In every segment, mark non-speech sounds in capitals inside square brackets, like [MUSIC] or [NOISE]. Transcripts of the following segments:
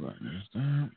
Right,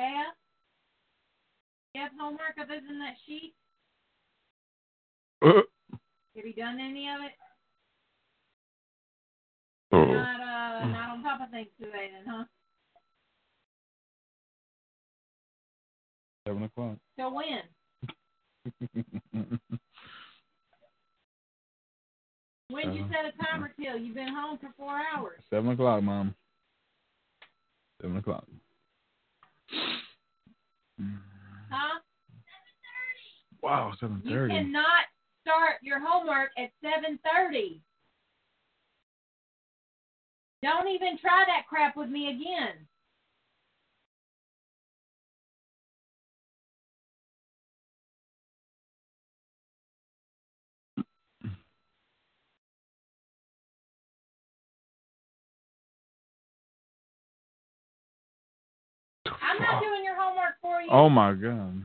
Yeah? You have homework other than that sheet? Uh, Have you done any of it? oh. Not uh not on top of things today then, huh? Seven o'clock. Till when? [LAUGHS] When'd you Uh-huh. set a timer till? You've been home for four hours. Seven o'clock, Mom. Seven o'clock. Mm. Huh? Wow, seven thirty. You cannot start your homework at seven thirty. Don't even try that crap with me again. I'm not doing your homework for you. Oh my god.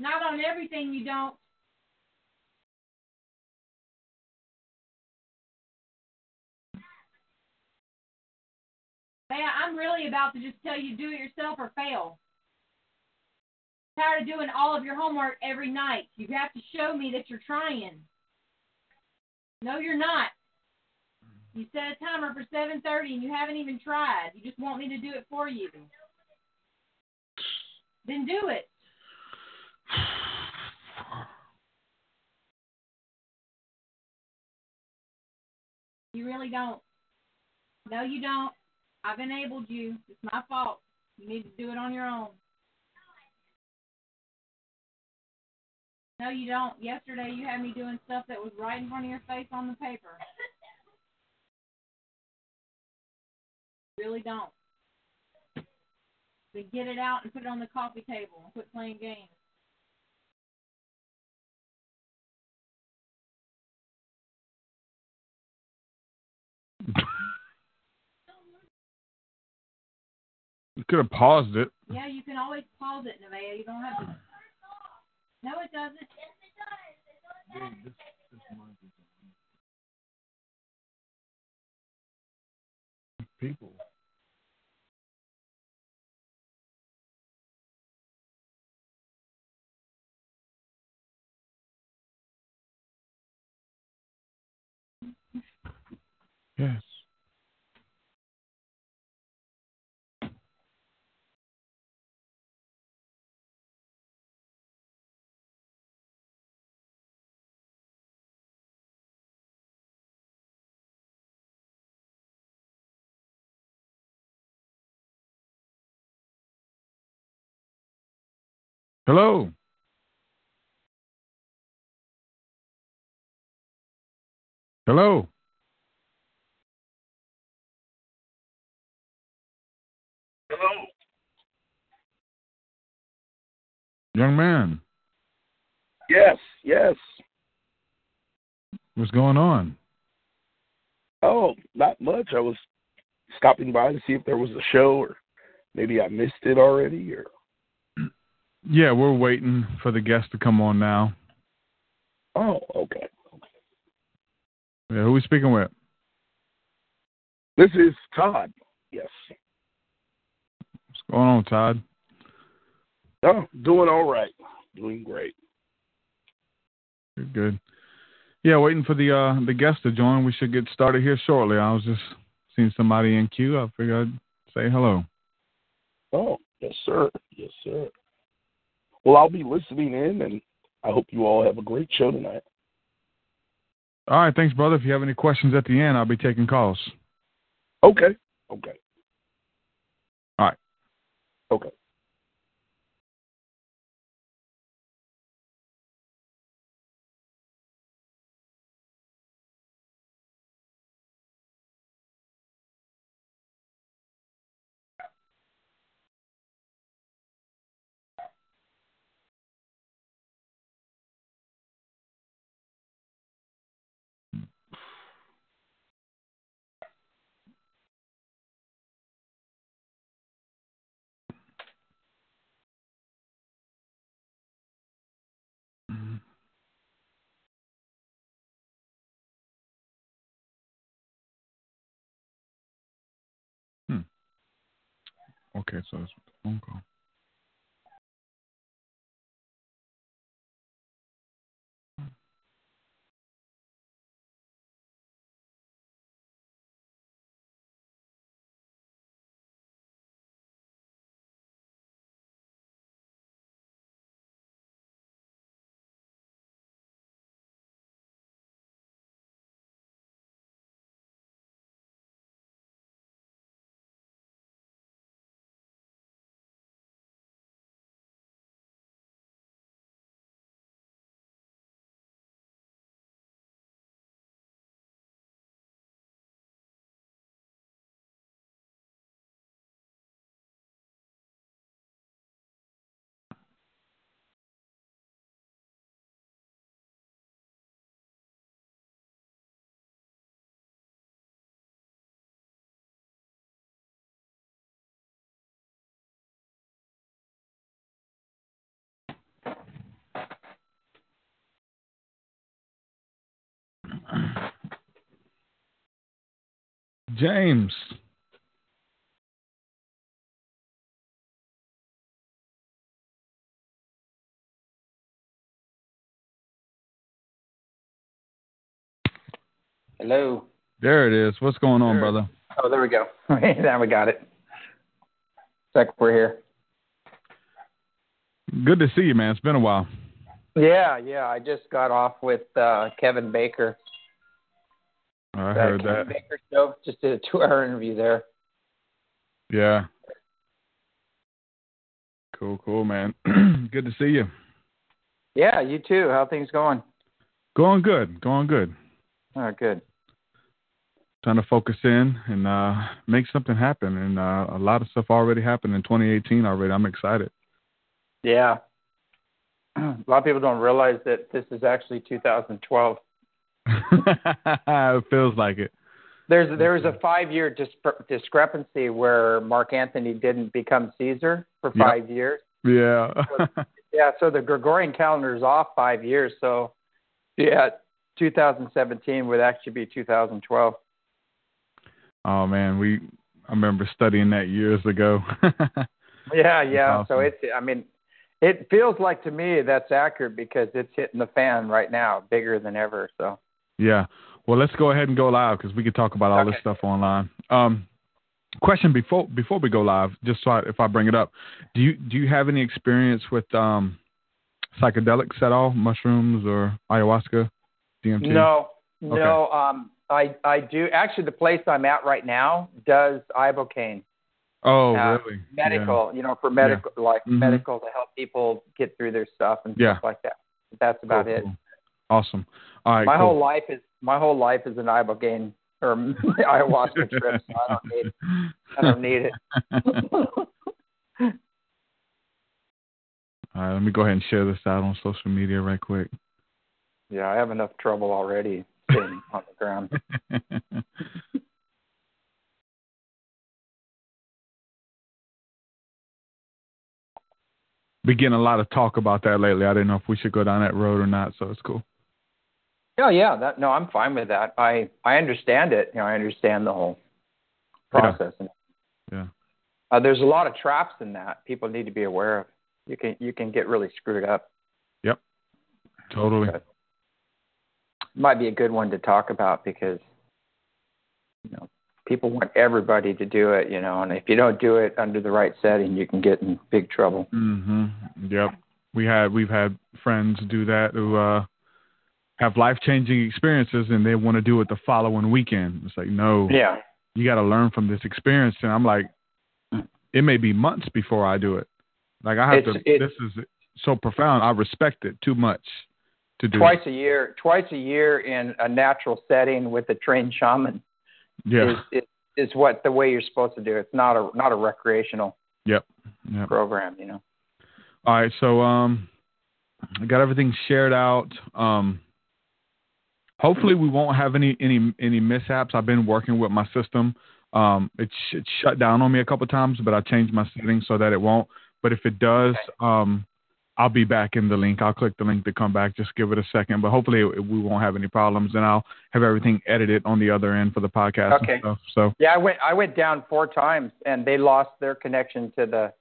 Not on everything you don't. Hey, I'm really about to just tell you do it yourself or fail. tired of doing all of your homework every night. You have to show me that you're trying. No, you're not. You set a timer for 7:30 and you haven't even tried. You just want me to do it for you. Then do it. You really don't. No, you don't. I've enabled you. It's my fault. You need to do it on your own. No, you don't. Yesterday you had me doing stuff that was right in front of your face on the paper. Really don't. Then get it out and put it on the coffee table and quit playing games. You could have paused it. Yeah, you can always pause it, Nevaeh. You don't have to. No, it doesn't. People. Yes. Hello. Hello. Hello. Young man, Yes, yes. what's going on? Oh, not much. I was stopping by to see if there was a show or maybe I missed it already or Yeah, we're waiting for the guest to come on now. Oh, okay. Yeah, who we speaking with? This is Todd. Yes. Going on, Todd? Oh, doing all right. Doing great. Good, good. Yeah, waiting for the uh the guest to join. We should get started here shortly. I was just seeing somebody in queue. I figured I'd say hello. Oh, yes, sir. Yes, sir. Well, I'll be listening in and I hope you all have a great show tonight. All right, thanks, brother. If you have any questions at the end, I'll be taking calls. Okay. Okay. Okay. Okay, so it's a phone call. James. Hello. There it is. What's going on, Sure. brother? Oh, there we go. [LAUGHS] now we got it. Looks like we're here. Good to see you, man. It's been a while. Yeah, yeah. I just got off with uh, Kevin Baker. I heard that. Baker show. Just did a two-hour interview there. Yeah. Cool, cool, man. [CLEARS THROAT] good to see you. Yeah, you too. How things going? Going good. Going good. Oh, good. Trying to focus in and uh make something happen. And uh a lot of stuff already happened in 2018 already. I'm excited. Yeah. [CLEARS THROAT] a lot of people don't realize that this is actually 2012. [LAUGHS] it feels like it. There's there was a five year dis- discrepancy where Mark Antony didn't become Caesar for five years. Yeah. [LAUGHS] Yeah, so the Gregorian calendar is off five years. So, yeah, 2017 would actually be 2012. oh man, we I remember studying that years ago. [LAUGHS] Yeah, yeah. So it's I mean, it feels like to me that's accurate because it's hitting the fan right now, bigger than ever. So yeah. Well, let's go ahead and go live because we could talk about all this stuff online. Um, question before before we go live, just so I, if I bring it up, do you do you have any experience with um, psychedelics at all, mushrooms or ayahuasca, DMT? no, no. Um, I I do actually the place I'm at right now does ibogaine Oh, uh, really? medical, you know, for medical like Mhm. medical to help people get through their stuff and Yeah. stuff like that. That's about Cool, it. cool. Awesome. All right. my cool. whole life is my whole life is an ibogaine or [LAUGHS] ayahuasca trip. So I don't need I don't need it. [LAUGHS] All right, let me go ahead and share this out on social media right quick. yeah, I have enough trouble already sitting [LAUGHS] on the ground. Been getting a lot of talk about that lately. I didn't know if we should go down that road or not, so it's cool. Yeah, yeah. That no, I'm fine with that. I I understand it. You know, I understand the whole process. Yeah. Uh, there's a lot of traps in that people need to be aware of. You can you can get really screwed up. Yep. Totally. Okay. Might be a good one to talk about because you know people want everybody to do it. You know, and if you don't do it under the right setting, you can get in big trouble. Mhm. Yep. We had we've had friends do that who uh have life changing experiences and they want to do it the following weekend. It's like, no, Yeah. you got to learn from this experience. And I'm like, it may be months before I do it. Like I have It's- to. it- this is so profound. I respect it too much to do. Twice a year, twice a year in a natural setting with a trained shaman Yeah. is, is is what the way you're supposed to do. it. It's not a not a recreational Yep. Yep. program, you know. All right, so um, I got everything shared out. Um, hopefully, we won't have any any any mishaps. I've been working with my system. Um, it, sh- it shut down on me a couple times, but I changed my settings so that it won't. But if it does, um, I'll be back in the link. I'll click the link to come back. Just give it a second. But hopefully, it, we won't have any problems, and I'll have everything edited on the other end for the podcast Okay. So Yeah, I went I went down four times and they lost their connection to the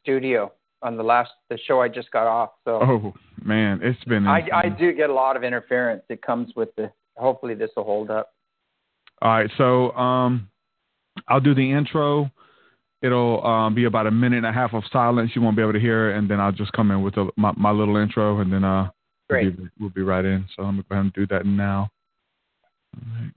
studio on the last the show I just got off. So oh man, it's been. I insane. I do get a lot of interference. It comes with the hopefully this will hold up. All right, so um, I'll do the intro. It'll um, be about a minute and a half of silence. You won't be able to hear it, and then I'll just come in with a, my, my little intro, and then uh, Great. We'll, be, we'll be right in. So let me go ahead and do that now. All right.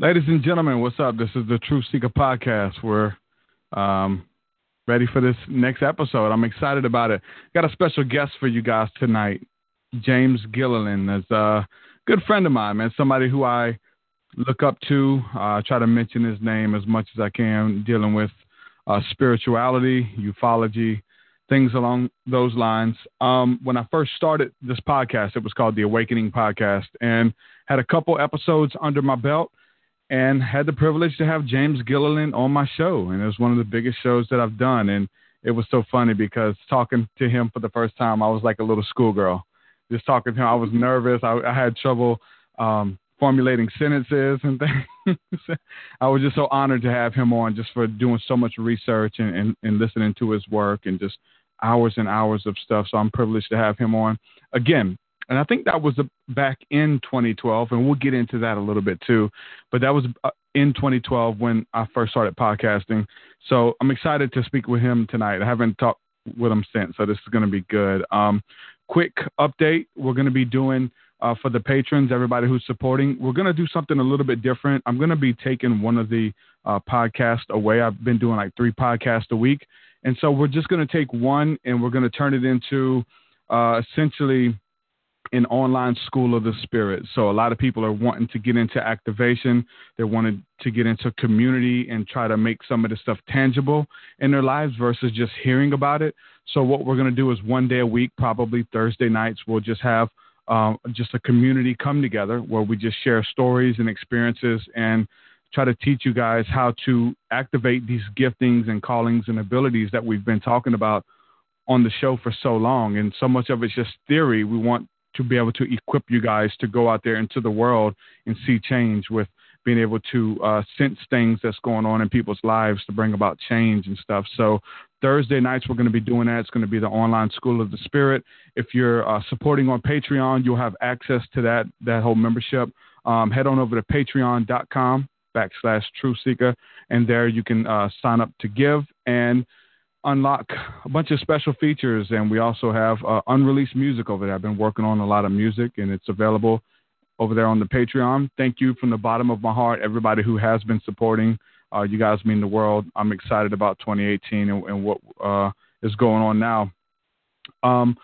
Ladies and gentlemen, what's up? This is the TruthSeekah podcast. We're um, ready for this next episode. I'm excited about it. Got a special guest for you guys tonight. James Gilliland is a good friend of mine, man. Somebody who I look up to. Uh, I try to mention his name as much as I can, dealing with uh, spirituality, ufology, things along those lines. Um, when I first started this podcast, it was called the Awakening Podcast, and had a couple episodes under my belt and had the privilege to have James Gilliland on my show. And it was one of the biggest shows that I've done. And it was so funny because talking to him for the first time, I was like a little schoolgirl. Just talking to him, I was nervous. I, I had trouble um, formulating sentences and [LAUGHS] things. I was just so honored to have him on just for doing so much research and, and, and listening to his work and just hours and hours of stuff. So I'm privileged to have him on. Again, and I think that was back in 2012, and we'll get into that a little bit too. But that was uh, in 2012 when I first started podcasting. So I'm excited to speak with him tonight. I haven't talked with him since, so this is going to be good. Um, quick update: we're going to be doing. Uh, for the patrons, everybody who's supporting, we're going to do something a little bit different. I'm going to be taking one of the uh, podcasts away. I've been doing like three podcasts a week. And so we're just going to take one and we're going to turn it into uh, essentially an online school of the spirit. So a lot of people are wanting to get into activation. They're wanting to get into community and try to make some of this stuff tangible in their lives versus just hearing about it. So what we're going to do is one day a week, probably Thursday nights, we'll just have um, just a community come together where we just share stories and experiences and try to teach you guys how to activate these giftings and callings and abilities that we've been talking about on the show for so long. And so much of it's just theory. We want to be able to equip you guys to go out there into the world and see change with being able to uh, sense things that's going on in people's lives to bring about change and stuff. So Thursday nights we're going to be doing that. It's going to be the online School of the Spirit. If you're uh, supporting on Patreon, you'll have access to that that whole membership. Um, head on over to patreon.com backslash TruthSeekah, and there you can uh, sign up to give and unlock a bunch of special features. And we also have uh, unreleased music over there. I've been working on a lot of music, and it's available over there on the Patreon. Thank you from the bottom of my heart, everybody who has been supporting. Uh, you guys mean the world. I'm excited about 2018 and, and what uh, is going on now. Um,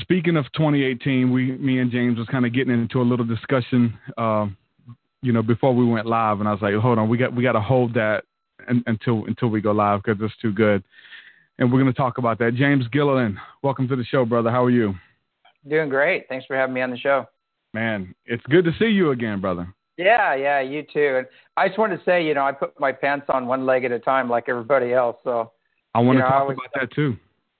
speaking of 2018, we, me and James was kind of getting into a little discussion, uh, you know, before we went live, and I was like, hold on, we got we got to hold that until until we go live because it's too good and we're going to talk about that. James Gilliland, welcome to the show, brother. How are you? Doing great. Thanks for having me on the show. Man, it's good to see you again, brother. Yeah, yeah, you too. And I just wanted to say, you know, I put my pants on one leg at a time like everybody else. So I want to talk always, about that too.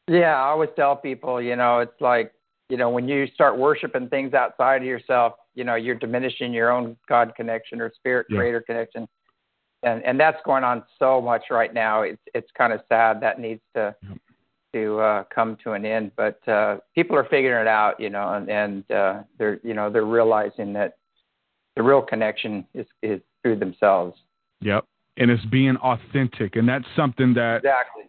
Yeah, I always tell people, you know, it's like, you know, when you start worshiping things outside of yourself, you know, you're diminishing your own God connection or spirit Yeah. creator connection and and that's going on so much right now. It's it's kind of sad that needs to Yep. to uh, come to an end. But uh, people are figuring it out, you know, and and uh, they're you know they're realizing that the real connection is is through themselves. Yep. And it's being authentic. And that's something that, Exactly.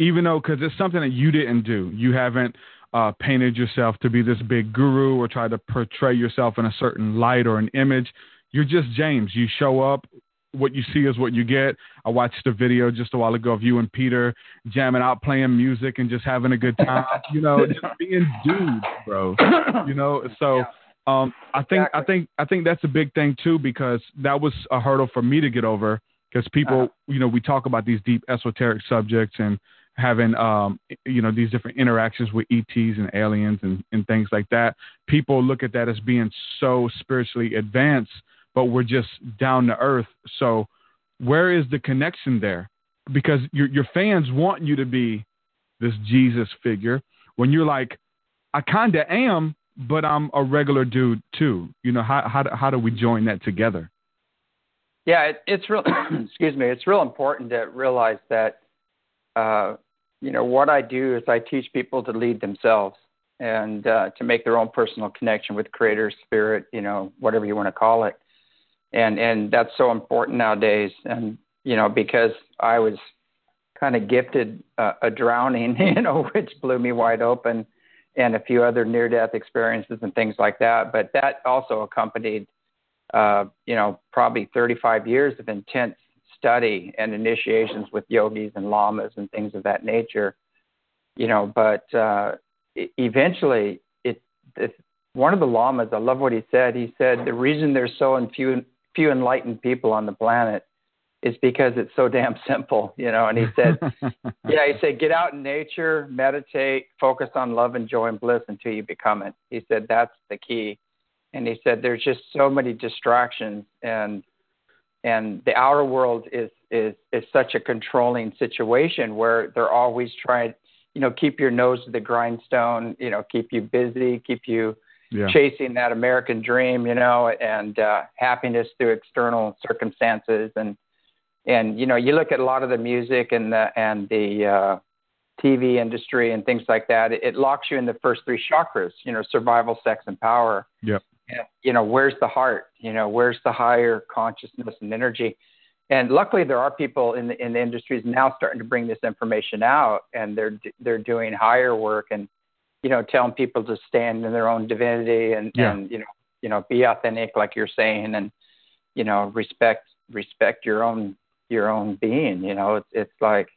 even though, because it's something that you didn't do, you haven't uh, painted yourself to be this big guru or try to portray yourself in a certain light or an image. You're just James. You show up. What you see is what you get. I watched a video just a while ago of you and Peter jamming out, playing music, and just having a good time. you know, [LAUGHS] just being dudes, bro. You know, so Yeah. um, I think I think I think that's a big thing too because that was a hurdle for me to get over because people, Uh-huh. you know, we talk about these deep esoteric subjects and having, um, you know, these different interactions with ETs and aliens and, and things like that. People look at that as being so spiritually advanced, but we're just down to earth. So where is the connection there? Because your your fans want you to be this Jesus figure when you're like, I kinda am, but I'm a regular dude too. You know, how how do, how do we join that together? Yeah, it, it's real. [CLEARS THROAT] excuse me. It's real important to realize that, uh, you know, what I do is I teach people to lead themselves and uh, to make their own personal connection with Creator, Spirit, you know, whatever you want to call it, and and that's so important nowadays. And you know, because I was kind of gifted uh, a drowning, [LAUGHS] you know, which blew me wide open, and a few other near-death experiences and things like that. But that also accompanied uh, you know, probably 35 years of intense study and initiations with yogis and lamas and things of that nature. You know, but uh, eventually, it, it one of the lamas. I love what he said. He said the reason there's so few few enlightened people on the planet is because it's so damn simple, you know. And he said, [LAUGHS] yeah, he said, get out in nature, meditate, focus on love and joy and bliss until you become it. He said that's the key. And he said there's just so many distractions and and the outer world is is is such a controlling situation where they're always trying, you know, keep your nose to the grindstone, you know, keep you busy, keep you yeah. chasing that American dream, you know, and uh, happiness through external circumstances and and you know you look at a lot of the music and the and the uh, TV industry and things like that. It, it locks you in the first three chakras. You know, survival, sex, and power. Yep. And, you know, where's the heart? You know, where's the higher consciousness and energy? And luckily, there are people in the in the industries now starting to bring this information out, and they're they're doing higher work and you know telling people to stand in their own divinity and yeah. and you know you know be authentic, like you're saying, and you know respect respect your own your own being. You know, it's it's like,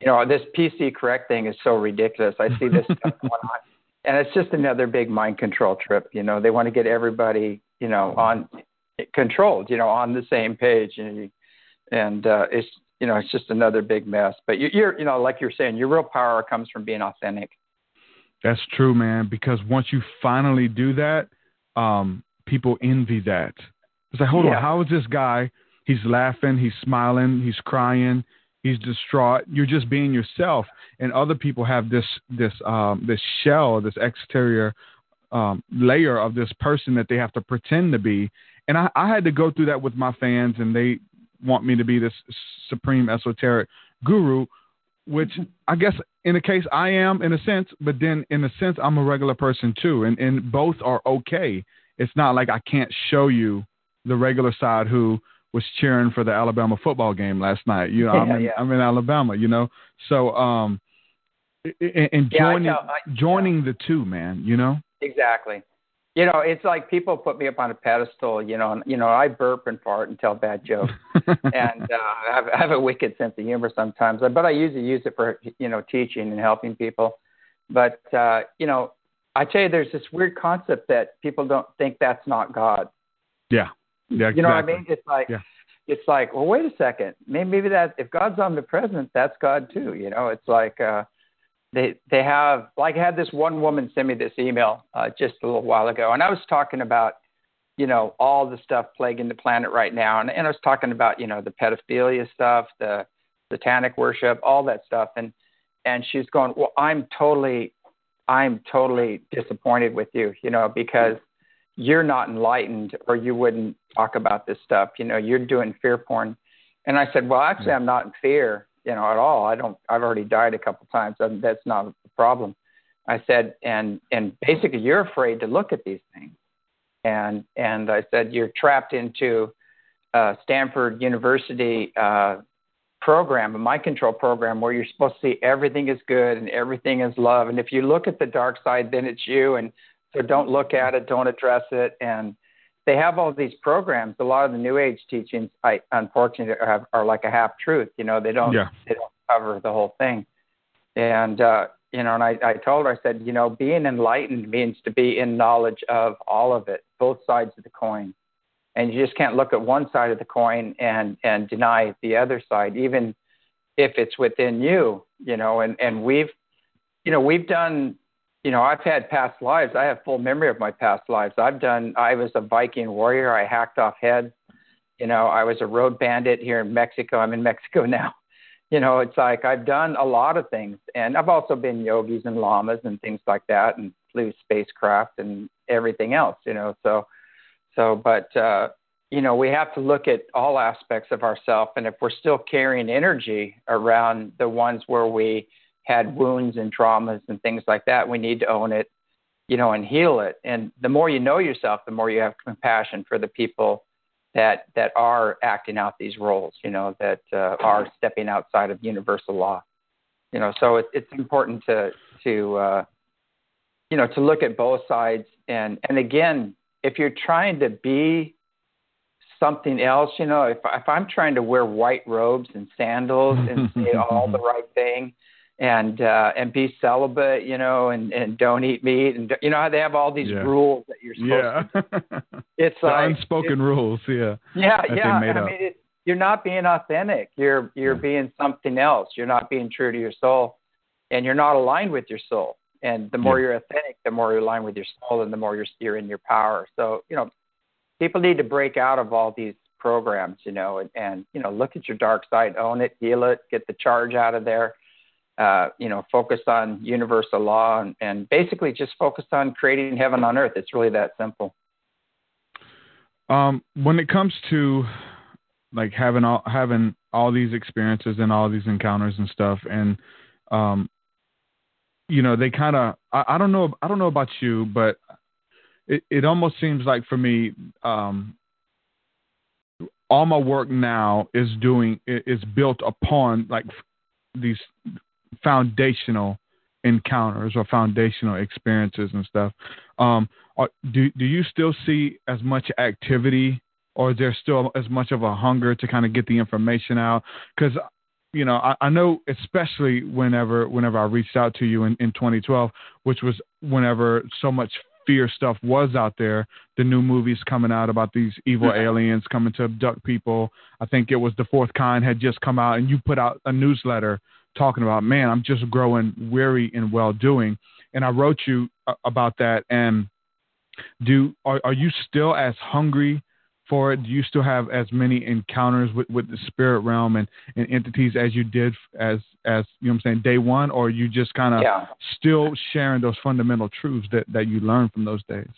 you know, this PC correct thing is so ridiculous. I see this [LAUGHS] stuff going on, and it's just another big mind control trip. You know, they want to get everybody, you know, on controlled, you know, on the same page, and and uh, it's you know, it's just another big mess. But you, you're, you know, like you're saying, your real power comes from being authentic. That's true, man. Because once you finally do that, um, people envy that. It's like, hold Yeah. on, how is this guy He's laughing, he's smiling, he's crying, he's distraught. You're just being yourself, and other people have this this um, this shell, this exterior um, layer of this person that they have to pretend to be. And I, I had to go through that with my fans, and they want me to be this supreme esoteric guru, which I guess in a case I am in a sense, but then in a sense I'm a regular person too, and and both are okay. It's not like I can't show you the regular side who was cheering for the Alabama football game last night. You know, [LAUGHS] I'm in Yeah, yeah. I'm in Alabama. You know, so um, and, and Yeah, I joining. I- joining the two, man. You know, Exactly. You know, it's like people put me up on a pedestal. You know, and you know, I burp and fart and tell bad jokes, [LAUGHS] and uh, I, have, I have a wicked sense of humor sometimes. But I usually use it for you know teaching and helping people. But uh, you know, I tell you, there's this weird concept that people don't think that's not God. yeah, yeah, Exactly. You know what I mean? It's like Yeah. it's like, well, wait a second. Maybe maybe that if God's omnipresent, that's God too. You know, it's like uh they they have like I had this one woman send me this email uh just a little while ago and I was talking about you know all the stuff plaguing the planet right now and, and I was talking about you know the pedophilia stuff the satanic worship all that stuff and and she's going well I'm totally I'm totally disappointed with you you know because you're not enlightened or you wouldn't talk about this stuff. You know, you're doing fear porn. And I said, well, actually, I'm not in fear, you know, at all. I don't, I've already died a couple times. and That's not a problem. I said, and, and basically you're afraid to look at these things. And, and I said, you're trapped into uh, Stanford University uh, program, a mind control program where you're supposed to see everything is good and everything is love. And if you look at the dark side, then it's you. And so don't look at it, don't address it. And they have all these programs. A lot of the New Age teachings, I unfortunately have, are like a half truth. You know, they don't Yeah. they don't cover the whole thing. And uh, you know, and I, I told her, I said, you know, being enlightened means to be in knowledge of all of it, both sides of the coin. And you just can't look at one side of the coin and and deny the other side, even if it's within you. You know, and and we've, you know, we've done you know, I've had past lives. I have full memory of my past lives. I've done. I was a Viking warrior. I hacked off heads. You know, I was a road bandit here in Mexico. I'm in Mexico [LAUGHS] now. You know, it's like I've done a lot of things, and I've also been yogis and lamas and things like that, and flew spacecraft and everything else. You know, so, so, but uh, you know, we have to look at all aspects of ourselves, and if we're still carrying energy around the ones where we had wounds and traumas and things like that, we need to own it, you know, and heal it. And the more you know yourself, the more you have compassion for the people that that are acting out these roles, you know, that uh, are stepping outside of universal law. You know, so it, it's important to to uh, you know to look at both sides. And and again, if you're trying to be something else. You know, if if I'm trying to wear white robes and sandals and say all the [LAUGHS] right thing, and uh, and be celibate, you know, and and don't eat meat, and you know how they have all these Yeah. rules that you're supposed yeah. to. [LAUGHS] It's like unspoken rules. Yeah. yeah, yeah. I up. mean, it, you're not being authentic. You're you're Yeah. being something else. You're not being true to your soul, and you're not aligned with your soul. And the more Yeah. you're authentic, the more you're aligned with your soul, and the more you're you're in your power. So you know, people need to break out of all these programs, you know, and, and you know, look at your dark side, own it, heal it, get the charge out of there. Uh, you know, focused on universal law and, and basically just focused on creating heaven on earth. It's really that simple. Um, when it comes to like having all having all these experiences and all these encounters and stuff, and um, you know, they kind of I, I don't know I don't know about you, but it it almost seems like for me, um, all my work now is doing is built upon like these foundational encounters or foundational experiences and stuff. Um, are, do do you still see as much activity, or is there still as much of a hunger to kind of get the information out? Because you know, I, I know especially whenever whenever I reached out to you in, in 2012, which was whenever so much fear stuff was out there. The new movies coming out about these evil aliens coming to abduct people. I think it was the fourth kind had just come out, and you put out a newsletter talking about, man, I'm just growing weary and well doing. And I wrote you uh, about that. And do are, are you still as hungry for it? Do you still have as many encounters with, with the spirit realm and, and entities as you did as as you know what I'm saying day one, or are you just kind of Yeah. still sharing those fundamental truths that, that you learned from those days?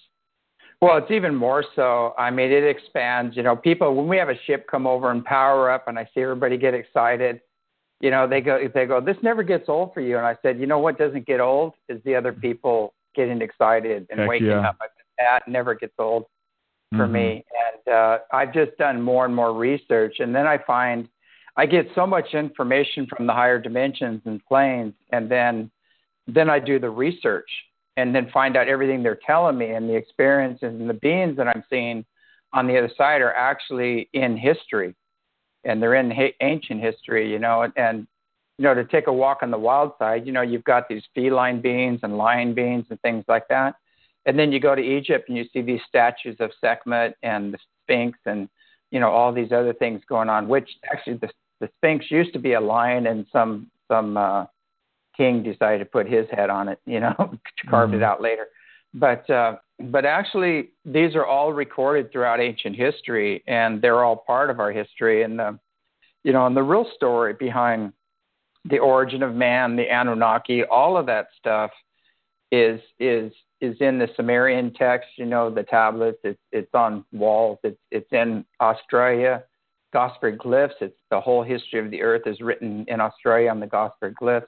Well, it's even more so. I mean, it expands. You know, people when we have a ship come over and power up, and I see everybody get excited. You know, they go, they go. This never gets old for you. And I said, you know what doesn't get old is the other people getting excited and Heck waking yeah. up. I said, that never gets old for Mhm. me. And uh, I've just done more and more research, and then I find I get so much information from the higher dimensions and planes, and then then I do the research and then find out everything they're telling me and the experiences and the beings that I'm seeing on the other side are actually in history, and they're in ha- ancient history, you know, and, and you know to take a walk on the wild side, you know, you've got these feline beings and lion beings and things like that. And then you go to Egypt and you see these statues of Sekhmet and the Sphinx and you know all these other things going on. Which actually the the Sphinx used to be a lion, and some some uh, king decided to put his head on it. You know, [LAUGHS] carved it Mhm. out later. But uh, but actually, these are all recorded throughout ancient history, and they're all part of our history. And the you know, and the real story behind the origin of man, the Anunnaki, all of that stuff is is is in the Sumerian text. You know, the tablets. It's it's on walls. It's it's in Australia. Gosford glyphs. It's the whole history of the earth is written in Australia on the Gosford glyphs,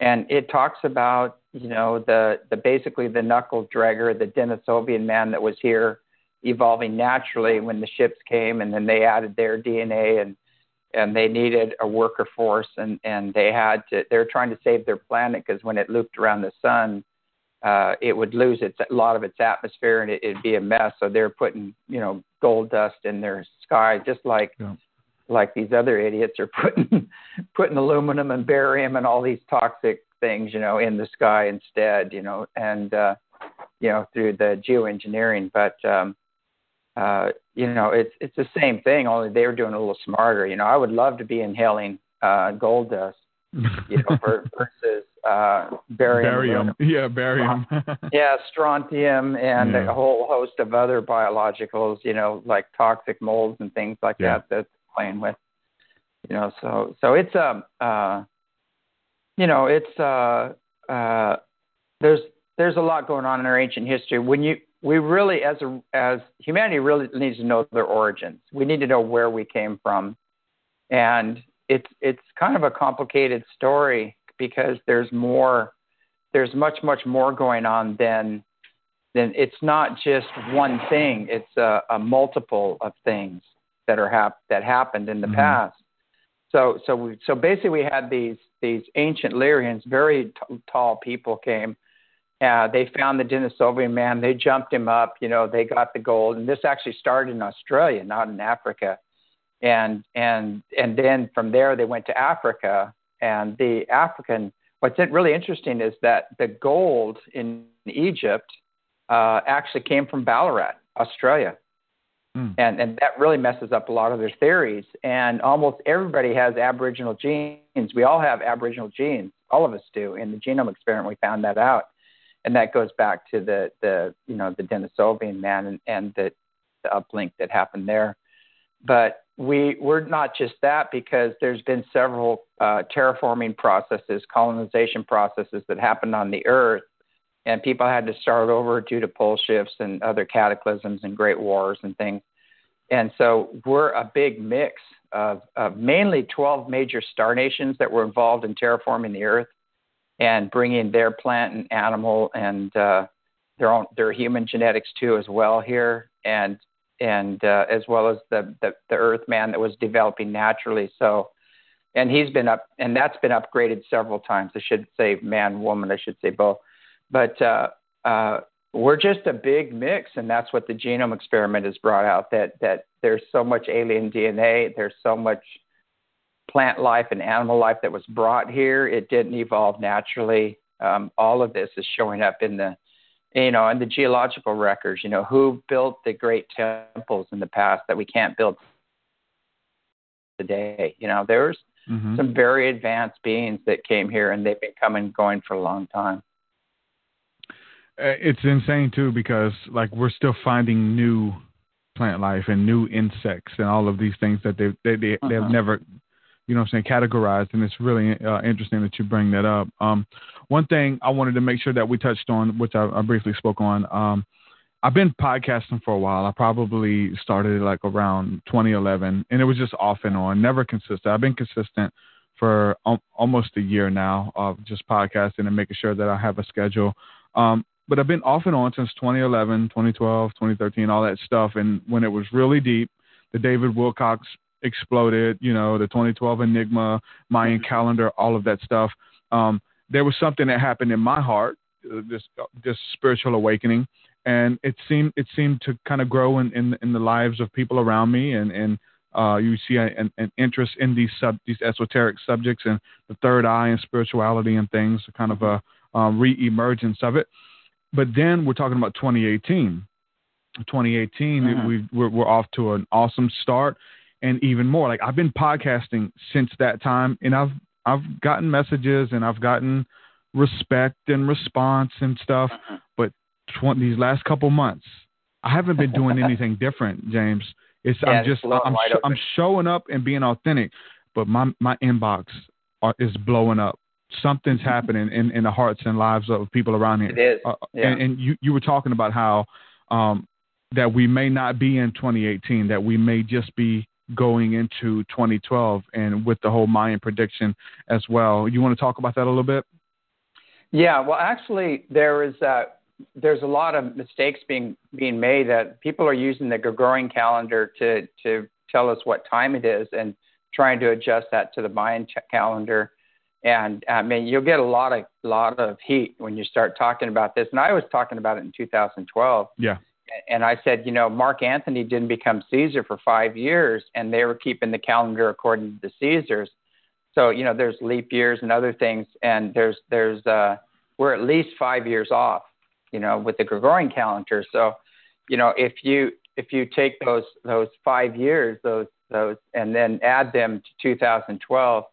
and it talks about you know the the basically the knuckle dragger, the Denisovian man that was here, evolving naturally when the ships came, and then they added their DNA and and they needed a worker force and and they had to they're trying to save their planet because when it looped around the sun uh it would lose its a lot of its atmosphere and it, it'd be a mess so they're putting you know gold dust in their sky just like Yeah. Like these other idiots are putting [LAUGHS] putting aluminum and barium and all these toxic things you know in the sky instead you know and uh you know through the geoengineering but um uh, you know, it's it's the same thing, only they were doing it a little smarter. You know, I would love to be inhaling uh, gold dust, you know, [LAUGHS] ver- versus uh, barium. barium. Yeah, barium. Yeah, strontium and Yeah. a whole host of other biologicals, you know, like toxic molds and things like Yeah. that that's playing with. You know, so so it's um uh you know, it's uh uh there's there's a lot going on in our ancient history. When you we really as a as humanity really needs to know their origins. We need to know where we came from. And it's it's kind of a complicated story because there's more there's much much more going on than than it's not just one thing it's a, a multiple of things that are hap- that happened in the Mhm. past so so we, so basically we had these these ancient lyrians very t- tall people came Uh, they found the Denisovan man. They jumped him up. You know, they got the gold. And this actually started in Australia, not in Africa. And and and then from there they went to Africa. And the African, what's really interesting is that the gold in Egypt uh, actually came from Ballarat, Australia. Mm. And, and that really messes up a lot of their theories. And almost everybody has Aboriginal genes. We all have Aboriginal genes. All of us do. In the genome experiment, we found that out. And that goes back to the, the you know, the Denisovan man and, and the, the uplink that happened there. But we, we're not just that because there's been several uh, terraforming processes, colonization processes that happened on the Earth and people had to start over due to pole shifts and other cataclysms and great wars and things. And so we're a big mix of, of mainly 12 major star nations that were involved in terraforming the Earth and bringing their plant and animal and uh, their own their human genetics too as well here, and and uh, as well as the, the the Earth man that was developing naturally. So, and he's been up and that's been upgraded several times. I should say man woman. I should say both but uh, uh, we're just a big mix, and that's what the genome experiment has brought out. That that there's so much alien DNA, there's so much plant life and animal life that was brought here. It didn't evolve naturally. Um, all of this is showing up in the you know in the geological records. You know who built the great temples in the past that we can't build today. You know there's mm-hmm. some very advanced beings that came here, and they've been coming and going for a long time. Uh, it's insane too because like we're still finding new plant life and new insects and all of these things that they they, they uh-huh. they've never you know I'm saying categorized and it's really uh, interesting that you bring that up. Um, one thing I wanted to make sure that we touched on, which I, I briefly spoke on. Um, I've been podcasting for a while. I probably started like around 2011, and it was just off and on, never consistent. I've been consistent for um, almost a year now of just podcasting and making sure that I have a schedule. Um, but I've been off and on since 2011, 2012, 2013, all that stuff. And when it was really deep, the David Wilcock exploded, you know, the 2012 Enigma, Mayan mm-hmm. calendar, all of that stuff. Um, there was something that happened in my heart, uh, this uh, this spiritual awakening, and it seemed it seemed to kind of grow in, in, in the lives of people around me, and and uh, you see an, an, interest in these sub these esoteric subjects and the third eye and spirituality and things, kind of a um, re-emergence of it but then we're talking about 2018. 2018, mm-hmm. we we're, we're off to an awesome start, and even more. Like I've been podcasting since that time, and I've I've gotten messages and I've gotten respect and response and stuff. Mm-hmm. But tw- these last couple months, I haven't been doing [LAUGHS] anything different, James. It's yeah, I'm just I'm sh- I'm showing up and being authentic, but my my inbox are, is blowing up something's happening in, in the hearts and lives of people around here. It is. Uh, yeah. and, and, you, you were talking about how um, that we may not be in 2018, that we may just be going into 2012 and with the whole Mayan prediction as well. You want to talk about that a little bit? Yeah, well, actually, there is uh, there's a lot of mistakes being being made that people are using the Gregorian calendar to to tell us what time it is and trying to adjust that to the Mayan calendar and I mean, you'll get a lot of lot of heat when you start talking about this. And I was talking about it in 2012. Yeah. And I said, you know, Mark Antony didn't become Caesar for five years, and they were keeping the calendar according to the Caesars. So you know, there's leap years and other things, and there's there's uh, we're at least five years off, you know, with the Gregorian calendar. So, you know, if you if you take those those five years, those those, and then add them to 2012,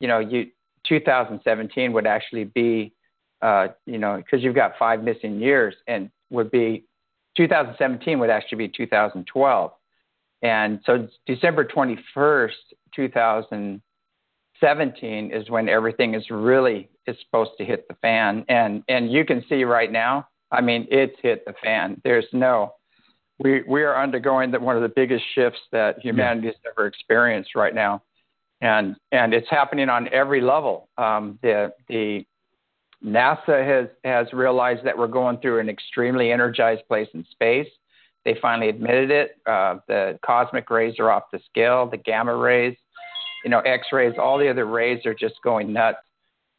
you know, you 2017 would actually be, uh, you know, because you've got five missing years, and would be 2017 would actually be 2012, and so December 21st, 2017 is when everything is really is supposed to hit the fan, and and you can see right now, I mean, it's hit the fan. There's no we we are undergoing the, one of the biggest shifts that humanity has ever experienced right now and and it's happening on every level. Um, the the NASA has has realized that we're going through an extremely energized place in space. They finally admitted it. Uh, the cosmic rays are off the scale. The gamma rays, you know, X rays, all the other rays are just going nuts.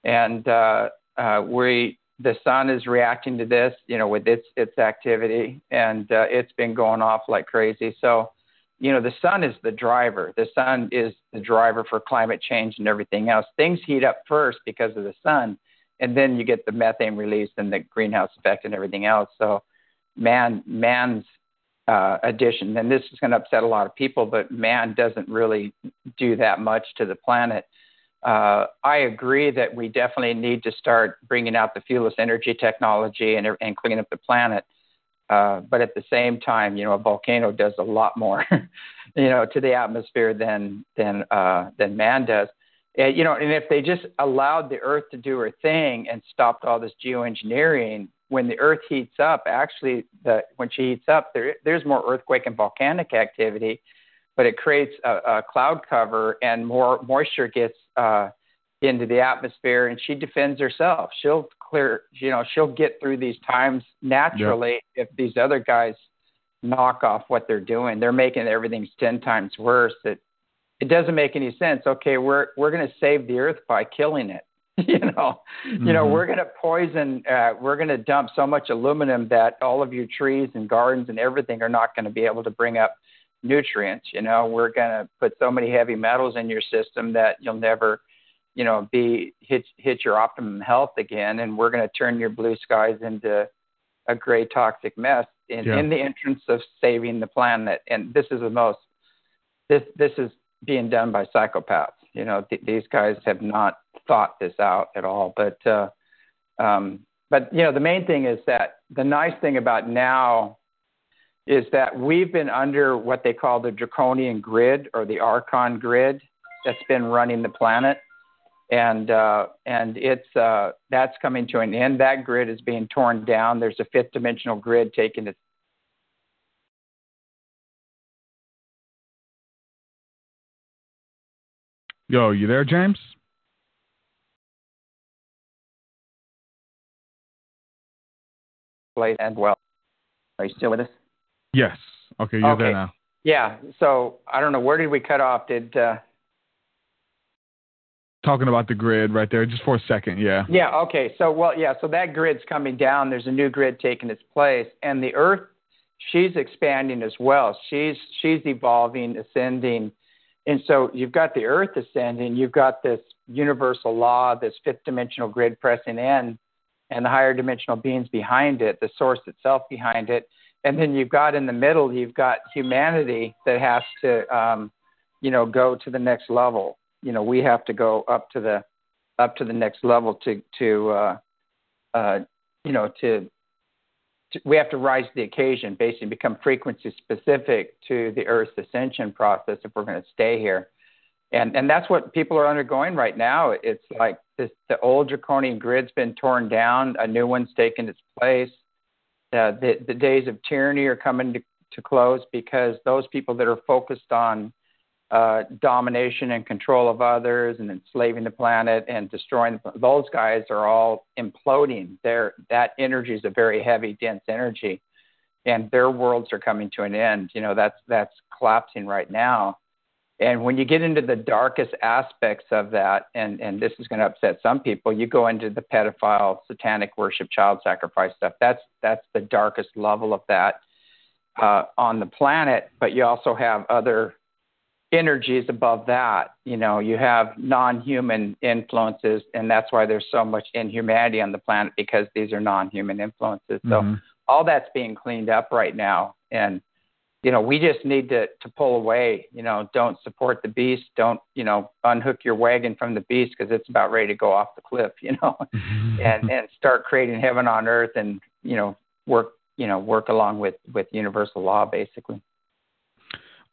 And uh, uh, we the sun is reacting to this, you know, with its its activity, and uh, it's been going off like crazy. So, you know, the sun is the driver. The sun is the driver for climate change and everything else. Things heat up first because of the sun, and then you get the methane release and the greenhouse effect and everything else. So, man, man's uh, addition, and this is going to upset a lot of people, but man doesn't really do that much to the planet. Uh, I agree that we definitely need to start bringing out the fuelless energy technology and, and cleaning up the planet. Uh, but at the same time, you know, a volcano does a lot more, [LAUGHS] you know, to the atmosphere than than uh, than man does. And, you know, and if they just allowed the Earth to do her thing and stopped all this geoengineering, when the Earth heats up, actually, the when she heats up, there there's more earthquake and volcanic activity, but it creates a, a cloud cover and more moisture gets uh, into the atmosphere, and she defends herself. She'll clear, you know, she'll get through these times naturally yep. if these other guys knock off what they're doing. They're making everything ten times worse. It it doesn't make any sense. Okay, we're we're going to save the earth by killing it. [LAUGHS] you know, mm-hmm. you know, we're going to poison. Uh, we're going to dump so much aluminum that all of your trees and gardens and everything are not going to be able to bring up nutrients. You know, we're going to put so many heavy metals in your system that you'll never, you know, be hit hit your optimum health again, and we're going to turn your blue skies into a gray toxic mess in, yeah. in the interest of saving the planet. And this is the most this this is being done by psychopaths. You know, th- these guys have not thought this out at all. But uh, um, but you know, the main thing is that the nice thing about now is that we've been under what they call the draconian grid or the archon grid that's been running the planet and uh, and it's uh, that's coming to an end that grid is being torn down there's a fifth dimensional grid taking its Yo, you there, James? Place and well. Are you still with us? Yes. Okay, you're okay. there now. Yeah. So I don't know where did we cut off? Did uh... talking about the grid right there, just for a second? Yeah. Yeah. Okay. So well, yeah. So that grid's coming down. There's a new grid taking its place, and the Earth, she's expanding as well. She's she's evolving, ascending, and so you've got the Earth ascending. You've got this universal law, this fifth dimensional grid pressing in, and the higher dimensional beings behind it, the source itself behind it and then you've got in the middle, you've got humanity that has to, um, you know, go to the next level. You know, we have to go up to the up to the next level to to uh, uh, you know to, to we have to rise to the occasion, basically become frequency specific to the Earth's ascension process if we're going to stay here. And and that's what people are undergoing right now. It's like this the old draconian grid's been torn down, a new one's taken its place uh, the, the days of tyranny are coming to, to close because those people that are focused on uh, domination and control of others and enslaving the planet and destroying those guys are all imploding. Their that energy is a very heavy, dense energy, and their worlds are coming to an end. You know that's that's collapsing right now. And when you get into the darkest aspects of that, and, and this is going to upset some people, you go into the pedophile, satanic worship, child sacrifice stuff. That's that's the darkest level of that uh, on the planet. But you also have other energies above that. You know, you have non-human influences, and that's why there's so much inhumanity on the planet because these are non-human influences. So mm-hmm. all that's being cleaned up right now, and you know, we just need to to pull away. You know, don't support the beast. Don't you know unhook your wagon from the beast because it's about ready to go off the cliff. [LAUGHS] You know, and and start creating heaven on earth and you know work you know work along with with universal law basically.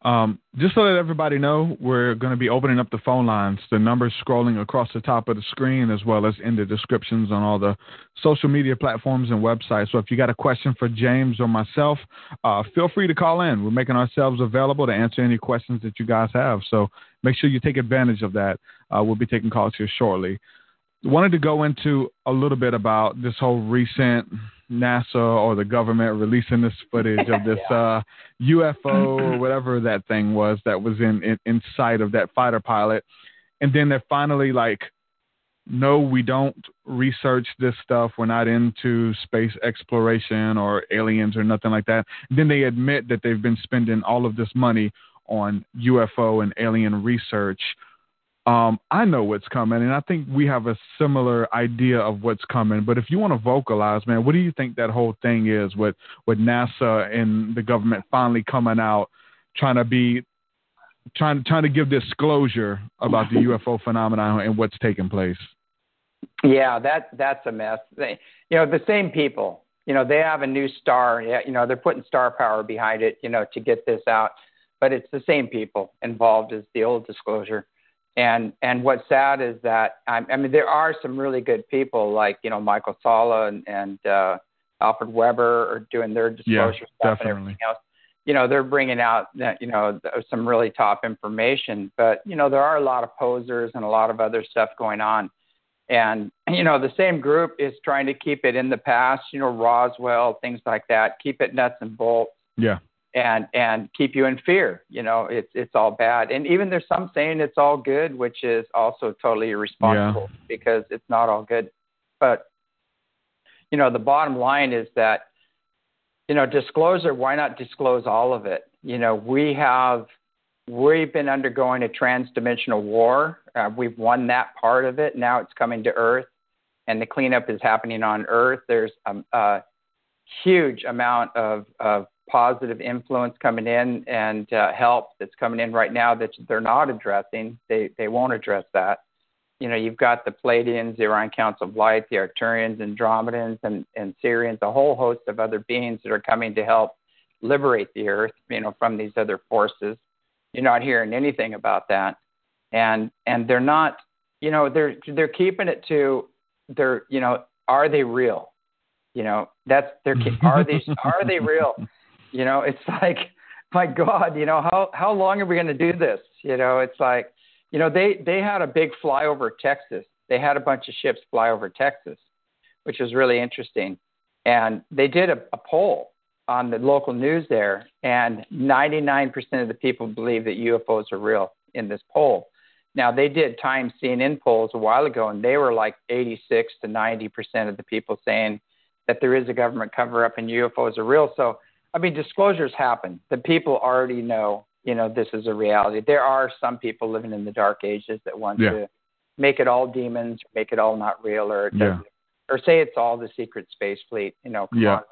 Um, just so that everybody know, we're going to be opening up the phone lines. The numbers scrolling across the top of the screen, as well as in the descriptions on all the social media platforms and websites. So if you got a question for James or myself, uh, feel free to call in. We're making ourselves available to answer any questions that you guys have. So make sure you take advantage of that. Uh, we'll be taking calls here shortly. Wanted to go into a little bit about this whole recent NASA or the government releasing this footage of [LAUGHS] this uh, UFO or [CLEARS THROAT] whatever that thing was that was in, in inside of that fighter pilot, and then they're finally like no, we don't research this stuff. We're not into space exploration or aliens or nothing like that. then they admit that they've been spending all of this money on UFO and alien research. Um, I know what's coming, and I think we have a similar idea of what's coming. But if you want to vocalize, man, what do you think that whole thing is with with NASA and the government finally coming out, trying to be trying to trying to give disclosure about the [LAUGHS] UFO phenomenon and what's taking place? Yeah, that that's a mess. They, you know, the same people. You know, they have a new star. You know, they're putting star power behind it. You know, to get this out, but it's the same people involved as the old disclosure. And and what's sad is that I, I mean there are some really good people like you know Michael Salla and, and uh, Alfred Webre are doing their disclosure yeah, stuff definitely. and everything else. You know they're bringing out that you know some really top information, but you know there are a lot of posers and a lot of other stuff going on. And you know the same group is trying to keep it in the past. You know Roswell, things like that. Keep it nuts and bolts. Yeah. And and keep you in fear. You know it's it's all bad. And even there's some saying it's all good, which is also totally irresponsible Yeah. because it's not all good. But you know the bottom line is that you know disclosure. Why not disclose all of it? You know we have we've been undergoing a transdimensional war. Uh, we've won that part of it. Now it's coming to Earth, and the cleanup is happening on Earth. There's a, a huge amount of, of positive influence coming in and uh, help that's coming in right now that they're not addressing. They they won't address that. You know, you've got the Pleiadians, the Orion Council of Light, the Arcturians, Andromedans, and, and Sirians, a whole host of other beings that are coming to help liberate the Earth, you know, from these other forces you're not hearing anything about that and and they're not you know they're they're keeping it to they're you know are they real you know that's they're are they are they real [LAUGHS] you know it's [LAUGHS] like my god you know how how long are we going to do this you know it's like you know they they had a big flyover texas they had a bunch of ships fly over texas which was really interesting and they did a, a poll on the local news there, and 99% of the people believe that UFOs are real in this poll. Now, they did Time CNN polls a while ago, and they were like 86 to 90% of the people saying that there is a government cover up and UFOs are real. So, I mean, disclosures happen. The people already know, you know, this is a reality. There are some people living in the dark ages that want Yeah. to make it all demons, make it all not real, or Yeah. or say it's all the secret space fleet. You know, come Yeah. on.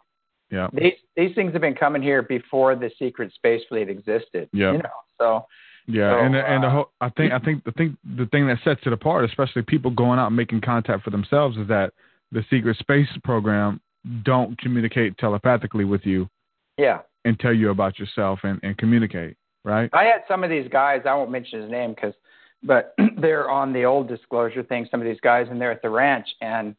Yeah. These these things have been coming here before the secret space fleet existed. Yeah. You know, so Yeah, So, and the, and the uh, whole, I think I think the thing the thing that sets it apart, especially people going out and making contact for themselves, is that the secret space program don't communicate telepathically with you yeah. and tell you about yourself and, and communicate, right? I had some of these guys. I won't mention his name because, but [CLEARS THROAT] they're on the old disclosure thing. Some of these guys, and they're at the ranch, and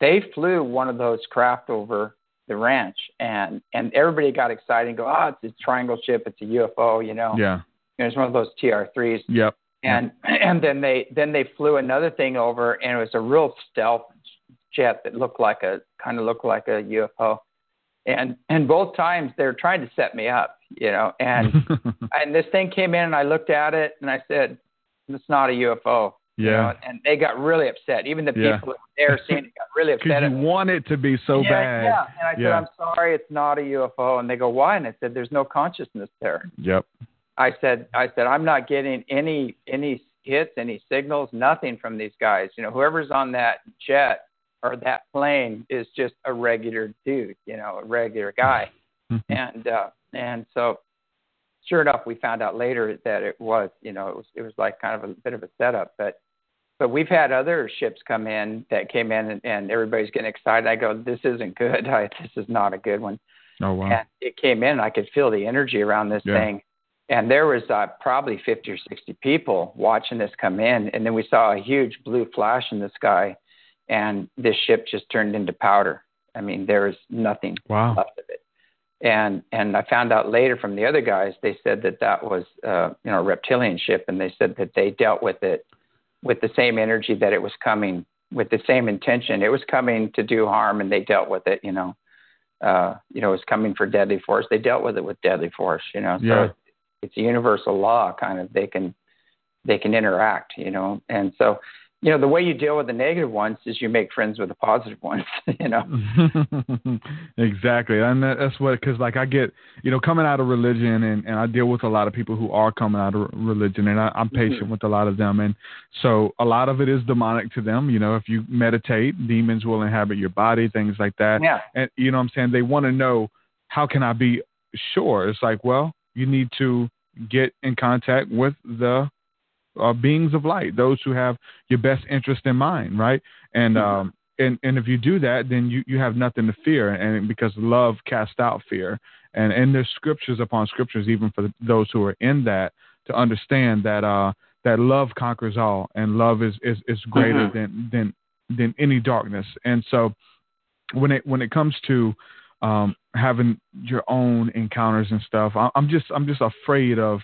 they flew one of those craft over the ranch, and and everybody got excited and go, oh, it's a triangle ship, it's a UFO, you know. Yeah. You know, it's one of those TR threes. Yep. and [CLEARS THROAT] and then they then they flew another thing over and it was a real stealth jet that looked like a kind of looked like a UFO and and both times they're trying to set me up you know and [LAUGHS] and this thing came in and I looked at it and I said it's not a UFO you Yeah. know, and they got really upset even the Yeah. people there [LAUGHS] seeing it got really upset you want it to be so yeah, bad. yeah and I said I'm sorry it's not a UFO and they go why and I said there's no consciousness there Yep. I said, I said, I'm not getting any any hits, any signals, nothing from these guys. You know, whoever's on that jet or that plane is just a regular dude, you know, a regular guy. and uh, and so, sure enough, we found out later that it was, you know, it was it was like kind of a bit of a setup, but. But we've had other ships come in that came in and, and everybody's getting excited. I go, this isn't good. [LAUGHS] I, this is not a good one Oh wow. and it came in and I could feel the energy around this Yeah. thing. And there was uh, probably 50 or 60 people watching this come in. And then we saw a huge blue flash in the sky, and this ship just turned into powder. I mean, there was nothing Wow. left of it. And and I found out later from the other guys, they said that that was uh, you know a reptilian ship, and they said that they dealt with it with the same energy that it was coming, with the same intention. It was coming to do harm, and they dealt with it. You know, uh, you know, it was coming for deadly force. They dealt with it with deadly force. You know, so Yeah. it's, it's a universal law. Kind of, they can they can interact. You know, and so you know, the way you deal with the negative ones is you make friends with the positive ones. [LAUGHS] you know. [LAUGHS] exactly, and that's what because like I get you know coming out of religion and and I deal with a lot of people who are coming out of religion and I, I'm patient mm-hmm. with a lot of them and so a lot of it is demonic to them. You know, if you meditate, demons will inhabit your body, things like that. Yeah. And you know what I'm saying? They want to know how can I be sure? It's like well, you need to get in contact with the uh, beings of light, those who have your best interest in mind, right? And mm-hmm. um, and and if you do that, then you you have nothing to fear, and because love casts out fear, and and there's scriptures upon scriptures even for those who are in that to understand that uh that love conquers all, and love is is is greater mm-hmm. than than than any darkness, and so when it when it comes to um, having your own encounters and stuff, I, I'm just I'm just afraid of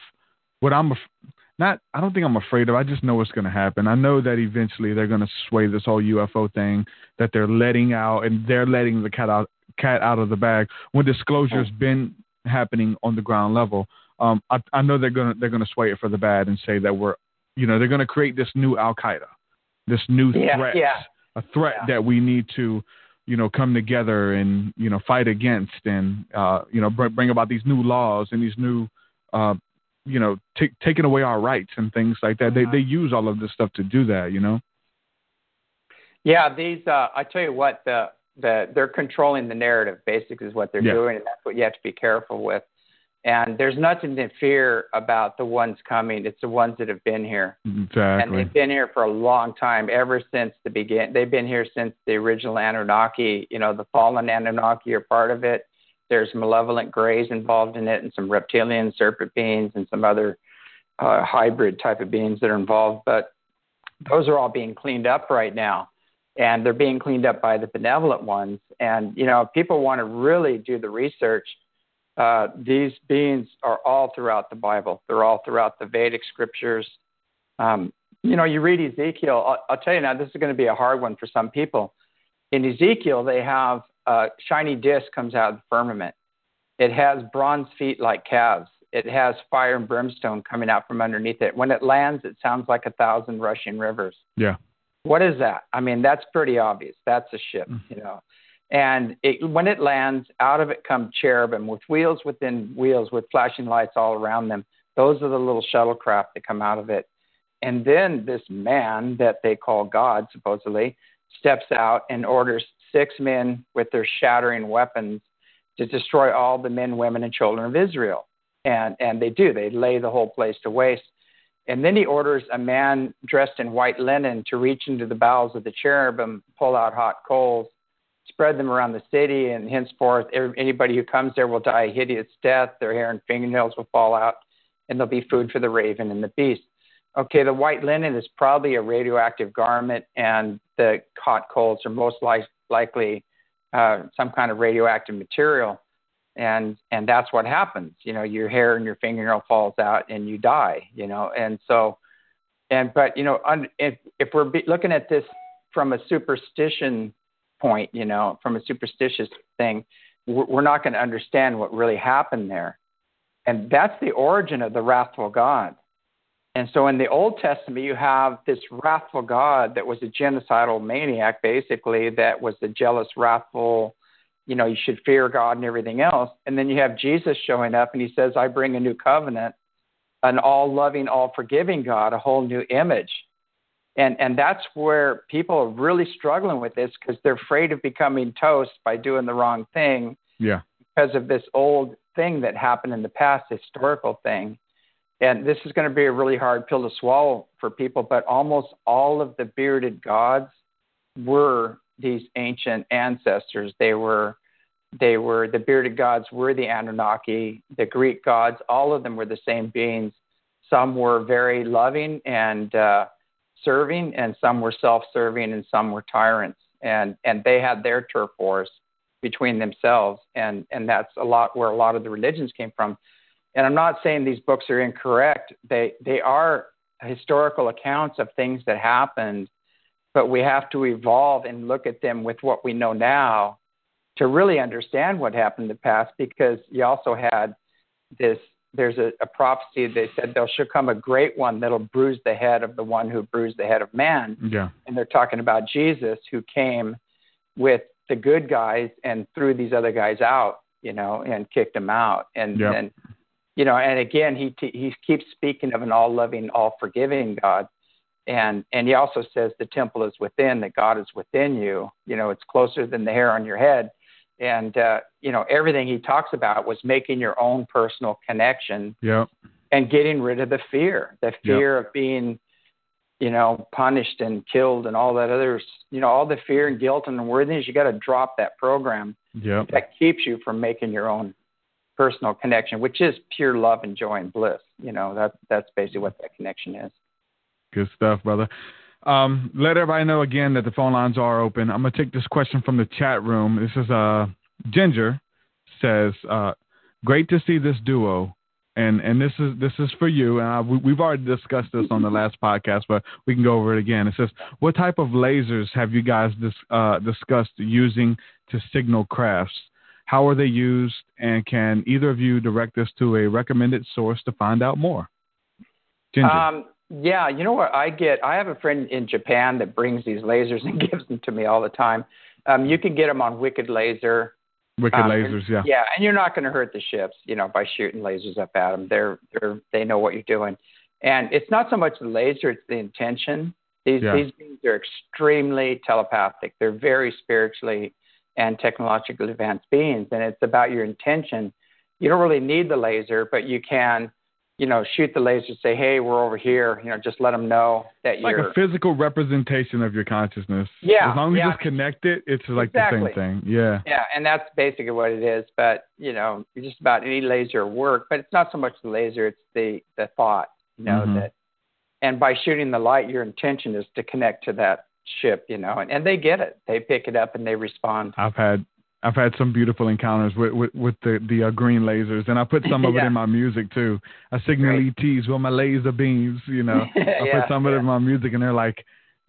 what I'm not I don't think I'm afraid of. I just know what's going to happen. I know that eventually they're going to sway this whole UFO thing that they're letting out and they're letting the cat out cat out of the bag when disclosure's oh. been happening on the ground level. Um, I, I know they're going to they're going to sway it for the bad and say that we're you know they're going to create this new Al Qaeda, this new yeah, threat, yeah. a threat yeah. that we need to you know come together and you know fight against and uh, you know br- bring about these new laws and these new uh, you know, t- taking away our rights and things like that. They they use all of this stuff to do that, you know. Yeah, these. Uh, I tell you what, the the they're controlling the narrative. Basically, is what they're yeah. doing, and that's what you have to be careful with. And there's nothing to fear about the ones coming. It's the ones that have been here. Exactly. And they've been here for a long time, ever since the begin. They've been here since the original Anunnaki. You know, the fallen Anunnaki are part of it. There's malevolent greys involved in it, and some reptilian serpent beings, and some other uh, hybrid type of beings that are involved. But those are all being cleaned up right now, and they're being cleaned up by the benevolent ones. And you know, if people want to really do the research, uh, these beings are all throughout the Bible. They're all throughout the Vedic scriptures. Um, you know, you read Ezekiel. I'll, I'll tell you now, this is going to be a hard one for some people. In Ezekiel, they have a shiny disk comes out of the firmament. It has bronze feet like calves. It has fire and brimstone coming out from underneath it. When it lands, it sounds like a thousand rushing rivers. Yeah. What is that? I mean, that's pretty obvious. That's a ship, mm. you know. And it, when it lands, out of it come cherubim with wheels within wheels with flashing lights all around them. Those are the little shuttlecraft that come out of it. And then this man that they call God, supposedly, steps out and orders six men with their shattering weapons to destroy all the men, women, and children of Israel. And, and they do, they lay the whole place to waste. And then he orders a man dressed in white linen to reach into the bowels of the cherubim, pull out hot coals, spread them around the city, and henceforth anybody who comes there will die a hideous death. Their hair and fingernails will fall out, and there'll be food for the raven and the beast. Okay, the white linen is probably a radioactive garment, and the hot coals are most like, likely uh, some kind of radioactive material, and and that's what happens. You know, your hair and your fingernail falls out, and you die. You know, and so, and but you know, un, if if we're looking at this from a superstition point, you know, from a superstitious thing, we're not going to understand what really happened there, and that's the origin of the wrathful God. And so in the Old Testament, you have this wrathful God that was a genocidal maniac, basically, that was the jealous, wrathful, you know, you should fear God and everything else. And then you have Jesus showing up and he says, I bring a new covenant, an all loving, all forgiving God, a whole new image. And, and that's where people are really struggling with this because they're afraid of becoming toast by doing the wrong thing. Yeah. Because of this old thing that happened in the past, historical thing and this is going to be a really hard pill to swallow for people, but almost all of the bearded gods were these ancient ancestors. They were they were the bearded gods were the Anunnaki, the Greek gods, all of them were the same beings. Some were very loving and uh, serving, and some were self-serving, and some were tyrants. And and they had their turf wars between themselves, and and that's a lot where a lot of the religions came from and I'm not saying these books are incorrect. They they are historical accounts of things that happened, but we have to evolve and look at them with what we know now to really understand what happened in the past because you also had this there's a, a prophecy. They said there shall come a great one that'll bruise the head of the one who bruised the head of man. Yeah. And they're talking about Jesus, who came with the good guys and threw these other guys out, you know, and kicked them out. And Yep. and you know, and again, he he keeps speaking of an all loving, all forgiving God. And and he also says the temple is within, that God is within you. You know, it's closer than the hair on your head. And uh, you know, everything he talks about was making your own personal connection yeah. and getting rid of the fear, the fear of being, you know, punished and killed and all that others, you know, all the fear and guilt and unworthiness. You got to drop that program Yeah. that keeps you from making your own personal connection, which is pure love and joy and bliss. You know, that that's basically what that connection is. Good stuff, brother. Um, let everybody know again that the phone lines are open. I'm gonna take this question from the chat room. This is uh Ginger says, uh, "Great to see this duo." And and this is this is for you. And I, we, we've already discussed this on the [LAUGHS] last podcast, but we can go over it again. It says, "What type of lasers have you guys dis, uh, discussed using to signal crafts? How are they used? And can either of you direct us to a recommended source to find out more?" Ginger. Um, yeah, you know what I get? I have a friend in Japan that brings these lasers and [LAUGHS] gives them to me all the time. Um, you can get them on Wicked Laser. Wicked Um, lasers, yeah. Yeah, and you're not going to hurt the ships, you know, by shooting lasers up at them. They're they're they know what you're doing, and it's not so much the laser; it's the intention. These Yeah. these beings are extremely telepathic. They're very spiritually and technologically advanced beings, and it's about your intention. You don't really need the laser, but you can, you know, shoot the laser. Say, hey, we're over here. You know, just let them know that like you're. Like a physical representation of your consciousness. Yeah, As long as yeah. you just connect it, it's like Exactly. the same thing. Yeah. Yeah, and that's basically what it is. But you know, just about any laser work. But it's not so much the laser; it's the the thought. You know Mhm. that, and by shooting the light, your intention is to connect to that ship. You know, and, and they get it. They pick it up and they respond. I've had I've had some beautiful encounters with with, with the the uh, green lasers, and I put some of it [LAUGHS] in my music too. I signal Great. ETs with my laser beams. You know, [LAUGHS] I Yeah, put some of it in my music, and they're like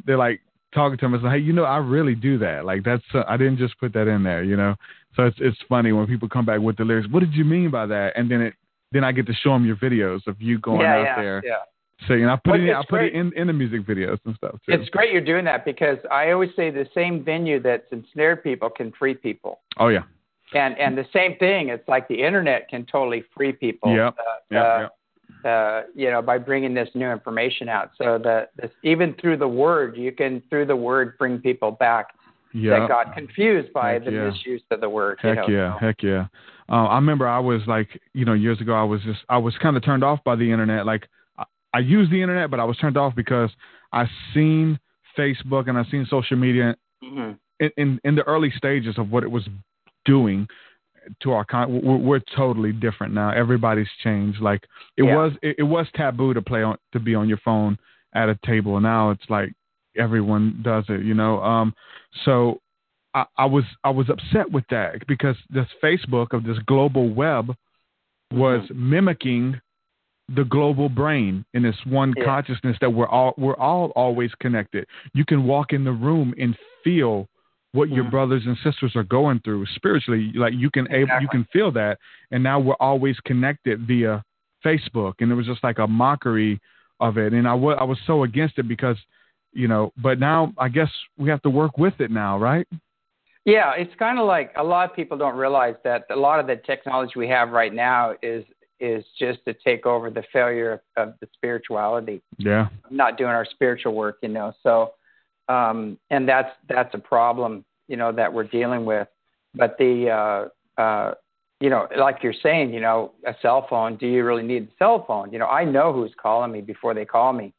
they're like talking to me. Like, hey, you know, I really do that. Like that's uh, I didn't just put that in there. You know, so it's it's funny when people come back with the lyrics. What did you mean by that? And then it then I get to show them your videos of you going yeah, out yeah, there. Yeah. So you know, I put Well, it in, I put it in in the music videos and stuff too. It's great you're doing that because I always say the same venue that's ensnared people can free people. oh yeah. And and the same thing, it's like the internet can totally free people. Yep. Uh, Yep, uh, uh, you know, by bringing this new information out. So that this, even through the word, you can through the word bring people back Yeah. that got confused by Heck the yeah. misuse of the word. Heck you know, yeah, so. heck yeah. Uh, I remember I was like, you know, years ago, I was just, I was kind of turned off by the internet. Like, I, use the internet, but I was turned off because I seen Facebook and I seen social media Mhm. in, in in the early stages of what it was doing to our con. We're, we're totally different now. Everybody's changed. Like it Yeah. was, it, it was taboo to play on to be on your phone at a table. Now it's like everyone does it. You know. Um. So I, I was I was upset with that because this Facebook of this global web was mimicking the global brain in this one Yeah. consciousness that we're all we're all always connected. You can walk in the room and feel what your Mhm. brothers and sisters are going through spiritually. Like you can able you can feel that, and now we're always connected via Facebook, and it was just like a mockery of it. And I wa- I was so against it because you know, but now I guess we have to work with it now, right? Yeah, it's kind of like a lot of people don't realize that a lot of the technology we have right now is is just to take over the failure of, the spirituality. Yeah. not doing our spiritual work, you know. So, um, and that's that's a problem, you know, that we're dealing with. But the, uh, uh, you know, like you're saying, you know, a cell phone. Do you really need a cell phone? You know, I know who's calling me before they call me,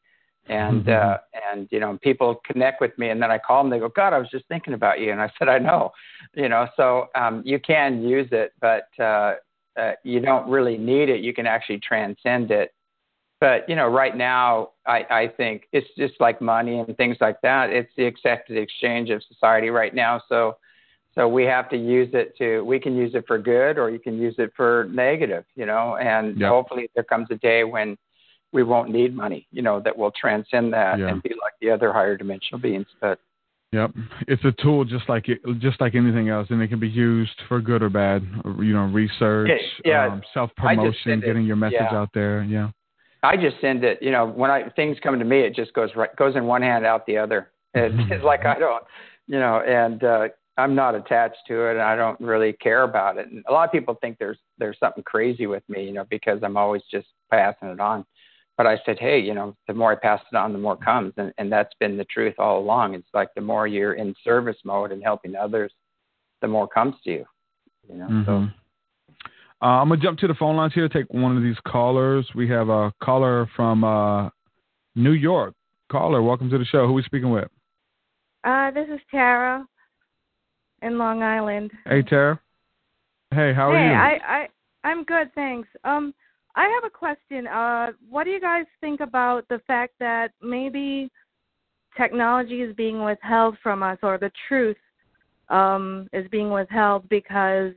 and [LAUGHS] uh, and you know, people connect with me, and then I call them. They go, God, I was just thinking about you, and I said, I know, you know. So um, you can use it, but uh, uh, you don't really need it. You can actually transcend it but you know right now i i think it's just like money and things like that it's the accepted exchange of society right now so so we have to use it to we can use it for good or you can use it for negative you know and Yeah. hopefully there comes a day when we won't need money you know that will transcend that Yeah. and be like the other higher dimensional beings but Yep, it's a tool just like it, just like anything else, and it can be used for good or bad. You know, research, yeah, um, self promotion, getting your message yeah. out there. Yeah. I just send it. You know, when I things come to me, it just goes right goes in one hand out the other. [LAUGHS] It, it's like I don't, you know, and uh, I'm not attached to it, and I don't really care about it. And a lot of people think there's there's something crazy with me, you know, because I'm always just passing it on. But I said, hey, you know, the more I pass it on, the more comes, and and that's been the truth all along. It's like the more you're in service mode and helping others, the more comes to you. You know, Mhm. so Uh, I'm gonna jump to the phone lines here. Take one of these callers. We have a caller from uh, New York. Caller, welcome to the show. Who are we speaking with? Uh, this is Tara in Long Island. Hey, Tara. Hey, how are hey, you? I, I, I'm good, thanks. Um, I have a question. Uh, what do you guys think about the fact that maybe technology is being withheld from us, or the truth um, is being withheld because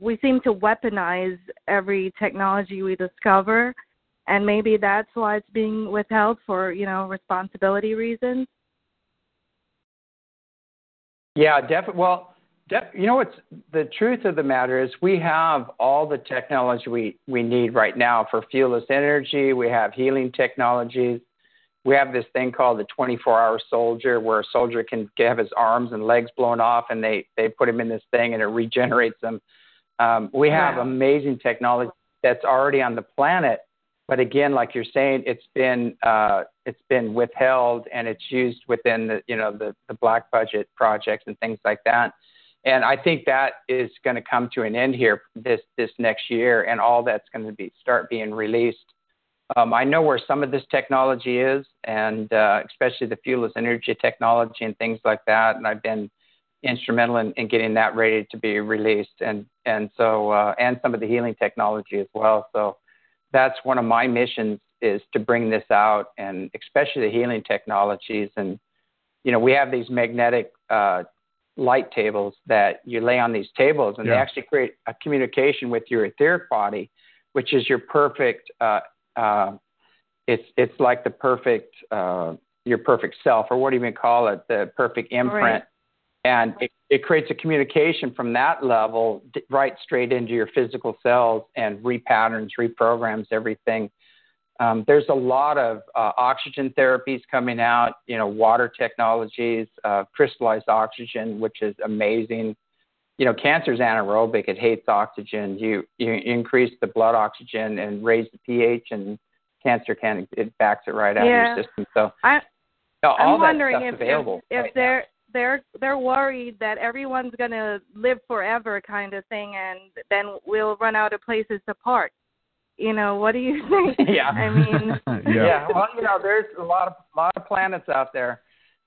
we seem to weaponize every technology we discover, and maybe that's why it's being withheld for you know responsibility reasons. Yeah, definitely. Well, you know what's the truth of the matter is we have all the technology we, we need right now for fuelless energy. We have healing technologies. We have this thing called the 24-hour soldier, where a soldier can have his arms and legs blown off, and they they put him in this thing, and it regenerates them. Um, we have Wow. amazing technology that's already on the planet, but again, like you're saying, it's been uh, it's been withheld and it's used within the you know the the black budget projects and things like that. And I think that is going to come to an end here this this next year, and all that's going to be start being released. Um, I know where some of this technology is, and uh, especially the fuelless energy technology and things like that. And I've been instrumental in, in getting that ready to be released, and and so uh, and some of the healing technology as well. So that's one of my missions is to bring this out, and especially the healing technologies. And you know, we have these magnetic uh, light tables that you lay on these tables, and they actually create a communication with your etheric body, which is your perfect. Uh, uh, it's it's like the perfect uh, your perfect self, or what do you even call it? The perfect imprint. Right. And it, it creates a communication from that level d- right straight into your physical cells and repatterns, reprograms everything. Um, there's a lot of uh, oxygen therapies coming out, you know, water technologies, uh, crystallized oxygen, which is amazing. You know, cancer is anaerobic; it hates oxygen. You you increase the blood oxygen and raise the pH, and cancer can it backs it right out Yeah. of your system. So I, all I'm wondering if available. if, if right they're they're they're worried that everyone's gonna live forever kind of thing, and then we'll run out of places to park. You know, what do you [LAUGHS] think? Yeah. I mean, [LAUGHS] yeah. well, you know, there's a lot of lot of planets out there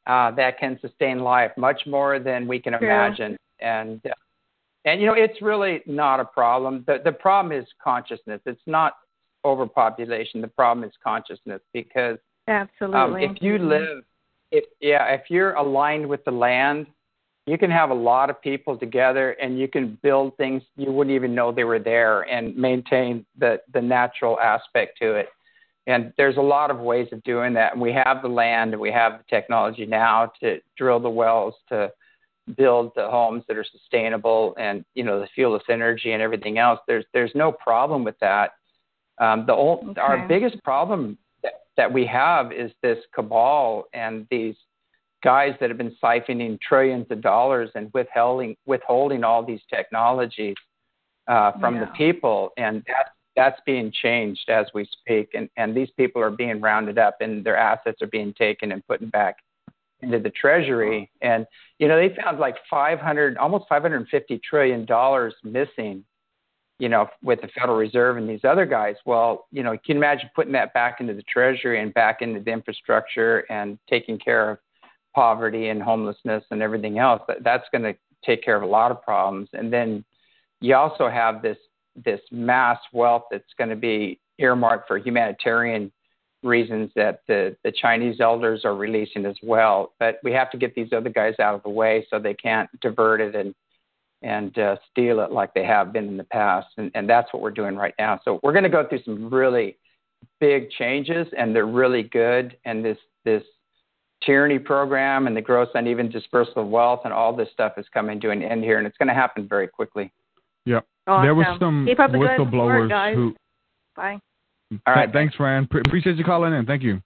uh, that can sustain life, much more than we can True. imagine, and uh, and you know, it's really not a problem. the The problem is consciousness. It's not overpopulation. The problem is consciousness because absolutely. um, if you live, if yeah, if you're aligned with the land, you can have a lot of people together, and you can build things you wouldn't even know they were there, and maintain the the natural aspect to it. And there's a lot of ways of doing that. And we have the land, and we have the technology now to drill the wells, to build the homes that are sustainable, and you know the fuelless energy and everything else. There's there's no problem with that. Um, the ol- Okay. our biggest problem that, that we have is this cabal and these guys that have been siphoning trillions of dollars and withholding withholding all these technologies uh, from the people, and that, that's being changed as we speak. And and these people are being rounded up, and their assets are being taken and put back into the treasury. And you know they found like 500, almost 550 trillion dollars missing you know, with the Federal Reserve and these other guys. Well, you know, you can you imagine putting that back into the Treasury and back into the infrastructure and taking care of poverty and homelessness and everything else? That, that's going to take care of a lot of problems. And then you also have this this mass wealth that's going to be earmarked for humanitarian reasons that the, the Chinese elders are releasing as well. But we have to get these other guys out of the way so they can't divert it and and uh, steal it like they have been in the past. And, and that's what we're doing right now. So we're going to go through some really big changes, and they're really good. And this this tyranny program and the gross uneven dispersal of wealth and all this stuff is coming to an end here, and it's going to happen very quickly. Yep. Awesome. There was some Keep up the good whistleblowers work, guys. who. Bye. All right. Thanks, Rand. Pre- appreciate you calling in. Thank you.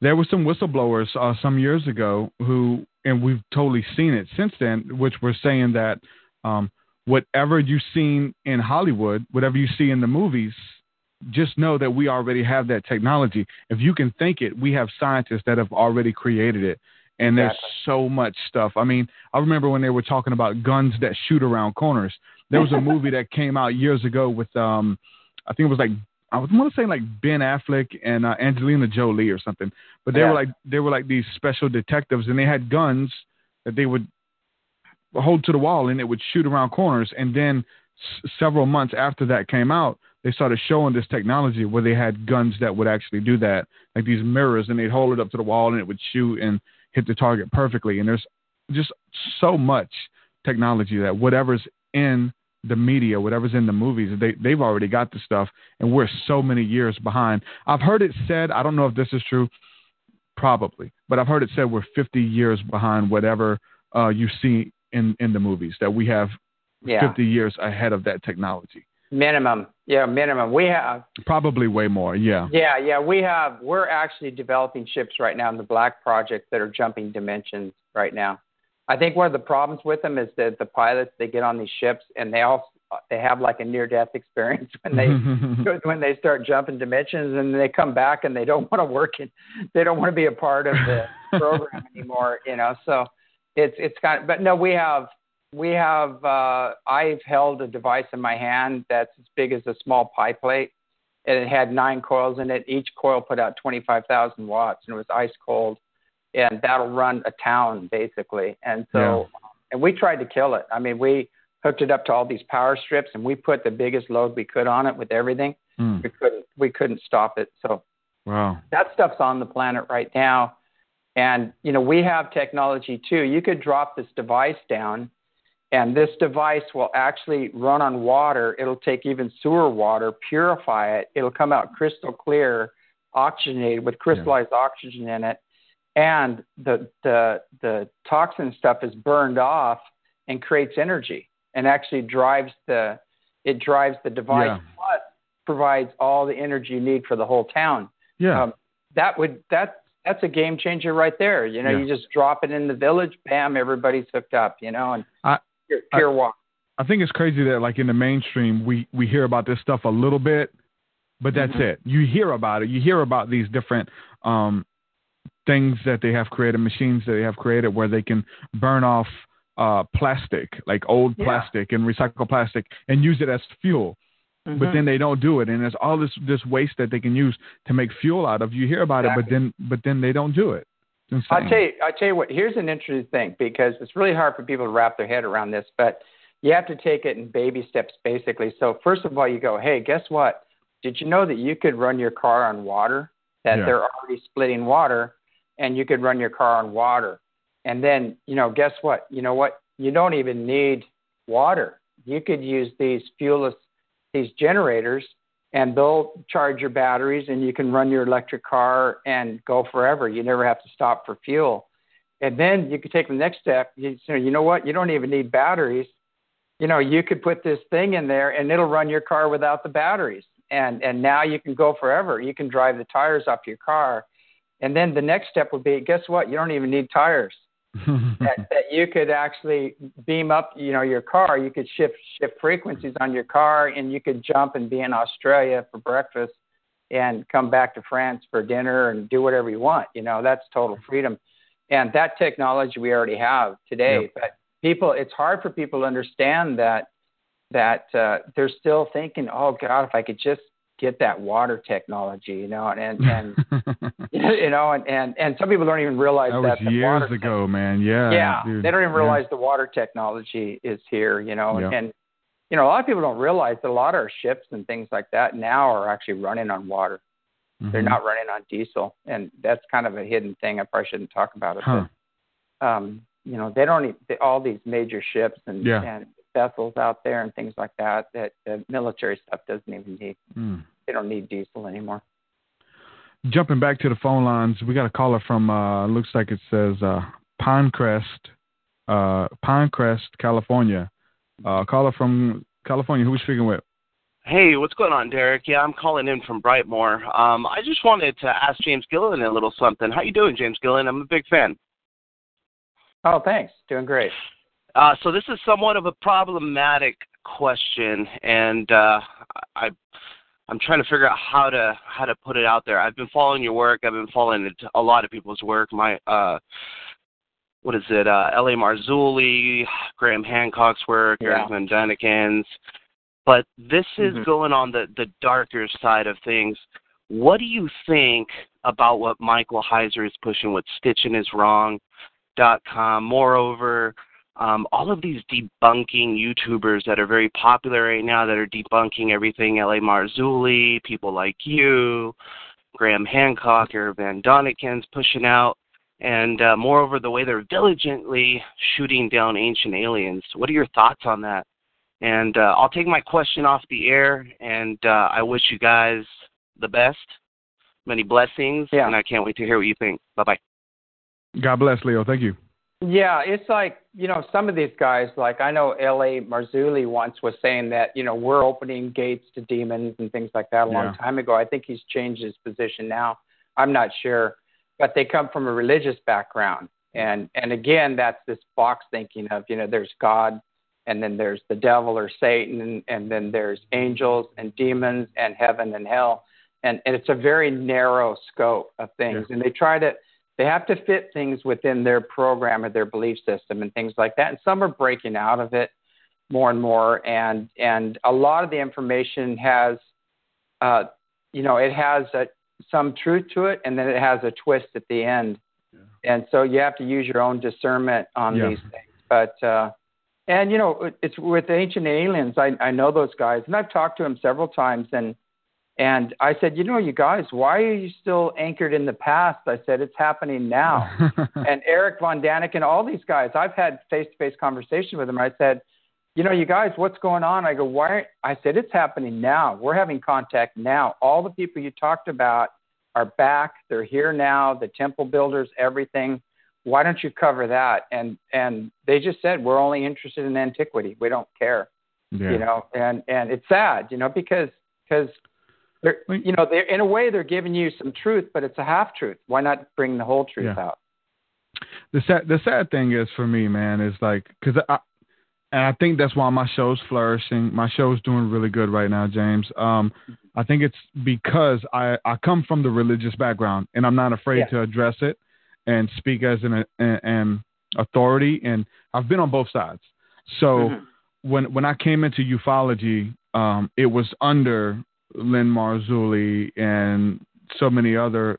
There were some whistleblowers uh, some years ago who, and we've totally seen it since then, which were saying that um, whatever you've seen in Hollywood, whatever you see in the movies, just know that we already have that technology. If you can think it, we have scientists that have already created it. And there's Exactly. so much stuff. I mean, I remember when they were talking about guns that shoot around corners. There was a [LAUGHS] movie that came out years ago with, um, I think it was like I was want to say like Ben Affleck and uh, Angelina Jolie or something. But they Yeah. were like they were like these special detectives, and they had guns that they would hold to the wall, and it would shoot around corners. And then s- several months after that came out, they started showing this technology where they had guns that would actually do that, like these mirrors, and they'd hold it up to the wall, and it would shoot and hit the target perfectly. And there's just so much technology that whatever's in the media, whatever's in the movies, they they've already got the stuff, and we're so many years behind. I've heard it said, I don't know if this is true, probably, but I've heard it said we're 50 years behind whatever uh, you see in in the movies. That we have Yeah. 50 years ahead of that technology. Minimum. Yeah, minimum. We have Probably way more. Yeah. Yeah, yeah, we have. We're actually developing ships right now in the Black Project that are jumping dimensions right now. I think one of the problems with them is that the pilots they get on these ships and they all they have like a near death experience when they [LAUGHS] [LAUGHS] when they start jumping dimensions and they come back and they don't want to work in they don't want to be a part of the [LAUGHS] program anymore. You know, so it's it's kind of. But no, we have we have uh, I've held a device in my hand that's as big as a small pie plate, and it had nine coils in it. Each coil put out 25,000 watts, and it was ice cold, and that'll run a town basically. And so, and we tried to kill it. I mean, we hooked it up to all these power strips, and we put the biggest load we could on it with everything. Mm. We couldn't we couldn't stop it. So Wow. that stuff's on the planet right now. And, you know, we have technology too. You could drop this device down, and this device will actually run on water. It'll take even sewer water, purify it. It'll come out crystal clear, oxygenated with crystallized oxygen in it. And the, the, the toxin stuff is burned off and creates energy and actually drives the, it drives the device Yeah. plus provides all the energy you need for the whole town Yeah. um, that would that that's a game changer right there. You know, Yeah. you just drop it in the village, bam, everybody's hooked up. You know, and I- I think it's crazy that like in the mainstream we we hear about this stuff a little bit, but that's Mhm. it. You hear about it. You hear about these different um things that they have created, machines that they have created where they can burn off uh plastic, like old Yeah. plastic and recycle plastic and use it as fuel. But Mhm. then they don't do it and there's all this this waste that they can use to make fuel out of. You hear about it, but then but then they don't do it. I'll tell you, I'll tell you what. Here's an interesting thing because it's really hard for people to wrap their head around this, but you have to take it in baby steps, basically. So first of all, you go, hey, guess what? Did you know that you could run your car on water? That Yeah. they're already splitting water, and you could run your car on water. And then, you know, guess what? You know what? You don't even need water. You could use these fuelless, these generators, and they'll charge your batteries, and you can run your electric car and go forever. You never have to stop for fuel. And then you could take the next step. You, so you know what? You don't even need batteries. You know, you could put this thing in there, and it'll run your car without the batteries. And and now you can go forever. You can drive the tires off your car. And then the next step would be, guess what? You don't even need tires that, [LAUGHS] that you could actually beam up, you know, your car. You could shift shift frequencies on your car, and you could jump and be in Australia for breakfast, and come back to France for dinner, and do whatever you want. You know, that's total freedom, and that technology we already have today. Yep. But people, it's hard for people to understand that that uh, they're still thinking, oh God, if I could just get that water technology, you know, and and [LAUGHS] [LAUGHS] you know, and and and some people don't even realize that that, years ago, man. Yeah. yeah, dude. they don't even Yeah. realize the water technology is here, you know, and, Yeah. and you know a lot of people don't realize that a lot of our ships and things like that now are actually running on water. They're Mhm. not running on diesel, and that's kind of a hidden thing. I probably shouldn't talk about it. Huh. But, um, you know, they don't. e- They, all these major ships and Yeah. and vessels out there and things like that that the military stuff doesn't even need. Mm. They don't need diesel anymore. jumping back to the phone lines, we got a caller from uh, looks like it says uh, Pinecrest, uh, Pinecrest, California. Uh, caller from California. Who we speaking with? Hey, what's going on, Derek? Yeah, I'm calling in from Brightmoor. Um, I just wanted to ask James Gilliland a little something. How you doing, James Gilliland? I'm a big fan. Oh, thanks. Doing great. Uh, so this is somewhat of a problematic question, and uh, I, I'm trying to figure out how to how to put it out there. I've been following your work. I've been following a lot of people's work. My uh, what is it? Uh, L.A. Marzulli, Graham Hancock's work, Yeah. Erich von Däniken's. But this is Mhm. going on the the darker side of things. What do you think about what Michael Heiser is pushing with Sitchin is Wrong dot com? Moreover, um, all of these debunking YouTubers that are very popular right now that are debunking everything L.A. Marzulli, people like you, Graham Hancock, or von Däniken's pushing out, and uh, moreover, the way they're diligently shooting down ancient aliens. What are your thoughts on that? And uh, I'll take my question off the air, and uh, I wish you guys the best, many blessings, Yeah. and I can't wait to hear what you think. Bye bye. God bless, Leo. Thank you. Yeah, it's like, you know, some of these guys, like I know L.A. Marzulli once was saying that, you know, we're opening gates to demons and things like that a long Yeah. time ago. I think he's changed his position now. I'm not sure. But they come from a religious background. And and again, that's this box thinking of, you know, there's God and then there's the devil or Satan and, and then there's angels and demons and heaven and hell. And, and it's a very narrow scope of things. And they try to they have to fit things within their program or their belief system and things like that. And some are breaking out of it more and more. And and a lot of the information has, uh, you know, it has a, some truth to it, and then it has a twist at the end. And so you have to use your own discernment on Yeah. these things. But uh, and you know, it's with ancient aliens. I I know those guys, and I've talked to them several times, and and I said, you know, you guys, why are you still anchored in the past? I said, it's happening now. [LAUGHS] and Erich von Däniken, and all these guys, I've had face to face conversation with them. I said, you know, you guys, what's going on? I go, why? aren't-" I said, it's happening now. We're having contact now. All the people you talked about are back. They're here now. The temple builders, everything. Why don't you cover that? And and they just said we're only interested in antiquity. We don't care yeah. you know and and it's sad you know because because they're you know they're in a way they're giving you some truth but it's a half truth why not bring the whole truth Yeah. out the sad the sad thing is for me, man, is like because I and I think that's why my show's flourishing. My show's doing really good right now, James. Um, I think it's because I I come from the religious background and I'm not afraid Yeah. to address it and speak as an an, an authority. And I've been on both sides. So Mhm. when when I came into ufology, um, it was under Lynn Marzulli and so many other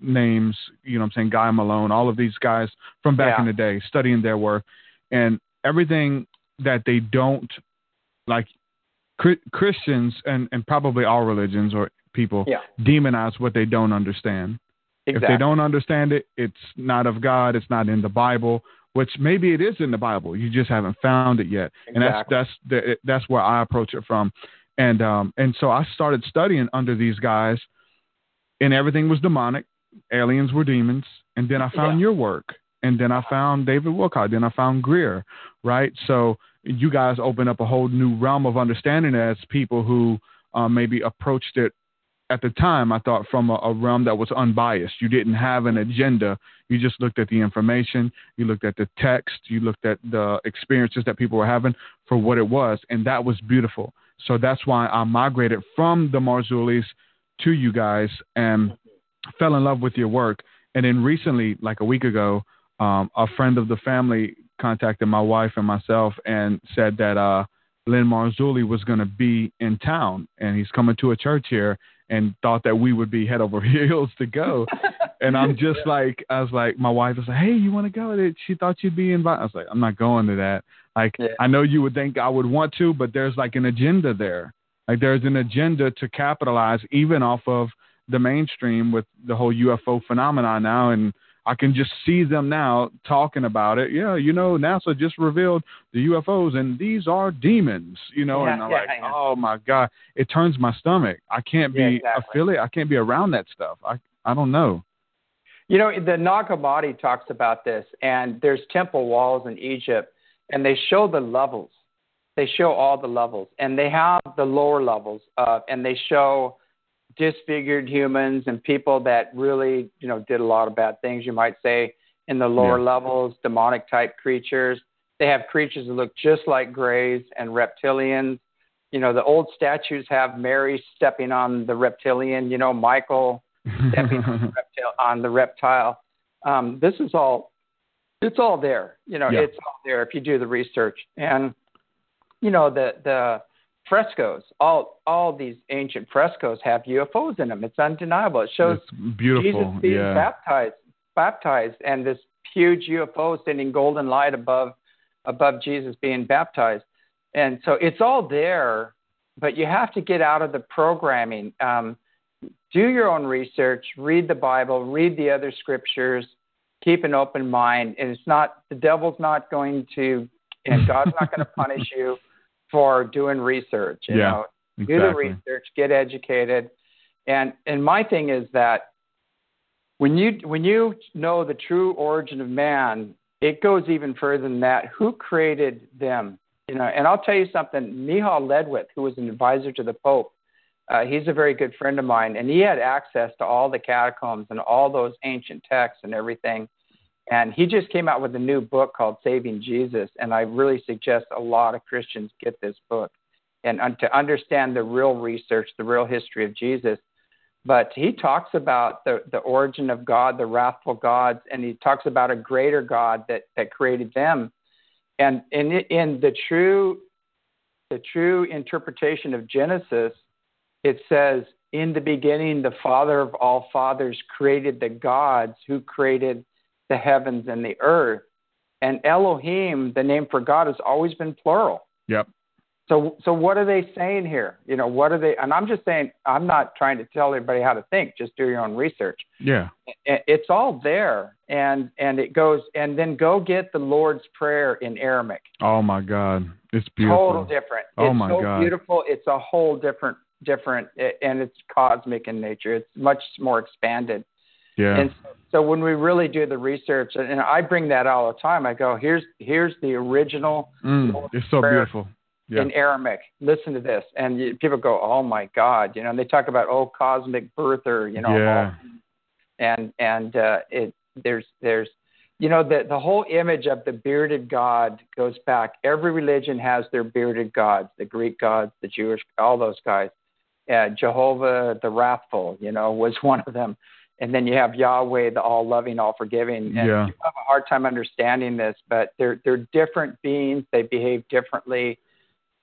names. You know, what I'm saying Guy Malone, all of these guys from back Yeah. in the day, studying their work, and everything that they don't like. Christians and and probably all religions or people yeah demonize what they don't understand. exactly If they don't understand it, it's not of God. It's not in the Bible. Which maybe it is in the Bible. You just haven't found it yet. And that's that's the, that's where I approach it from. And um and so I started studying under these guys, and everything was demonic. Aliens were demons. And then I found Yeah. your work. And then I found David Wilcock. Then I found Greer. Right. So you guys open up a whole new realm of understanding as people who uh, maybe approached it at the time, I thought from a, a realm that was unbiased. You didn't have an agenda. You just looked at the information, you looked at the text, you looked at the experiences that people were having for what it was, and that was beautiful. So that's why I migrated from the Marzullis to you guys and fell in love with your work. And then recently, like a week ago, um, a friend of the family contacted my wife and myself and said that uh, Lynn Marzulli was going to be in town and he's coming to a church here and thought that we would be head over [LAUGHS] heels to go. and I'm just [LAUGHS] like, I was like, my wife was like, hey, you want to go? She thought you'd be invited. I was like, I'm not going to that. Like, Yeah. I know you would think I would want to, but there's like an agenda there. Like, there's an agenda to capitalize even off of the mainstream with the whole UFO phenomenon now. And I can just see them now talking about it. Yeah, you know, NASA just revealed the UFOs and these are demons, you know, Yeah, and I'm yeah, like, oh my God, it turns my stomach. I can't be Yeah, exactly. affiliate. I can't be around that stuff. I, I don't know. You know, the Nag Hammadi talks about this, and there's temple walls in Egypt, and they show the levels. They show all the levels, and they have the lower levels, uh, and they show disfigured humans and people that really, you know, did a lot of bad things. You might say in the lower Yeah. levels, demonic type creatures. They have creatures that look just like grays and reptilians. You know, the old statues have Mary stepping on the reptilian. You know, Michael [LAUGHS] stepping on the reptile. On the reptile. Um, this is all. It's all there. You know, Yeah. it's all there if you do the research. And you know, the the frescoes. All all these ancient frescoes have UFOs in them. It's undeniable. It shows It's beautiful. Jesus being yeah. baptized, baptized, and this huge UFO sending golden light above above Jesus being baptized. And so it's all there, but you have to get out of the programming. Um, do your own research, read the Bible, read the other scriptures, keep an open mind. And it's not the devil's not going to, and God's not going [LAUGHS] to punish you for doing research. You Yeah, know, do the research, get educated, and and my thing is that when you when you know the true origin of man, it goes even further than that. Who created them? You know, and I'll tell you something. Miceal Ledwith, who was an advisor to the Pope, uh, he's a very good friend of mine, and he had access to all the catacombs and all those ancient texts and everything. And he just came out with a new book called Saving Jesus, and I really suggest a lot of Christians get this book and to understand the real research, the real history of Jesus. But he talks about the, the origin of God, the wrathful gods, and he talks about a greater God that, that created them. And in, in the true the true interpretation of Genesis, it says, In the beginning, the Father of all fathers created the gods who created the heavens and the earth. And Elohim, the name for God, has always been plural. Yep. So, so what are they saying here? You know, what are they? And I'm just saying, I'm not trying to tell everybody how to think. Just do your own research. Yeah. It's all there, and and it goes, and then go get the Lord's Prayer in Aramaic. Oh my God, it's beautiful. Total different. Oh, it's my so God. beautiful. It's a whole different, different, and it's cosmic in nature. It's much more expanded. Yeah. And so, so when we really do the research, and and I bring that all the time, I go, here's here's the original Mm, it's so beautiful. Yeah. in Aramaic. Listen to this, and you, people go, "Oh my God!" You know, and they talk about oh cosmic birther, you know, Yeah. and and uh, it there's there's you know the the whole image of the bearded God goes back. Every religion has their bearded gods, the Greek gods, the Jewish, all those guys. Uh, Jehovah the wrathful, you know, was [LAUGHS] one of them. And then you have Yahweh, the all loving, all forgiving. And Yeah. you have a hard time understanding this, but they're they're different beings. They behave differently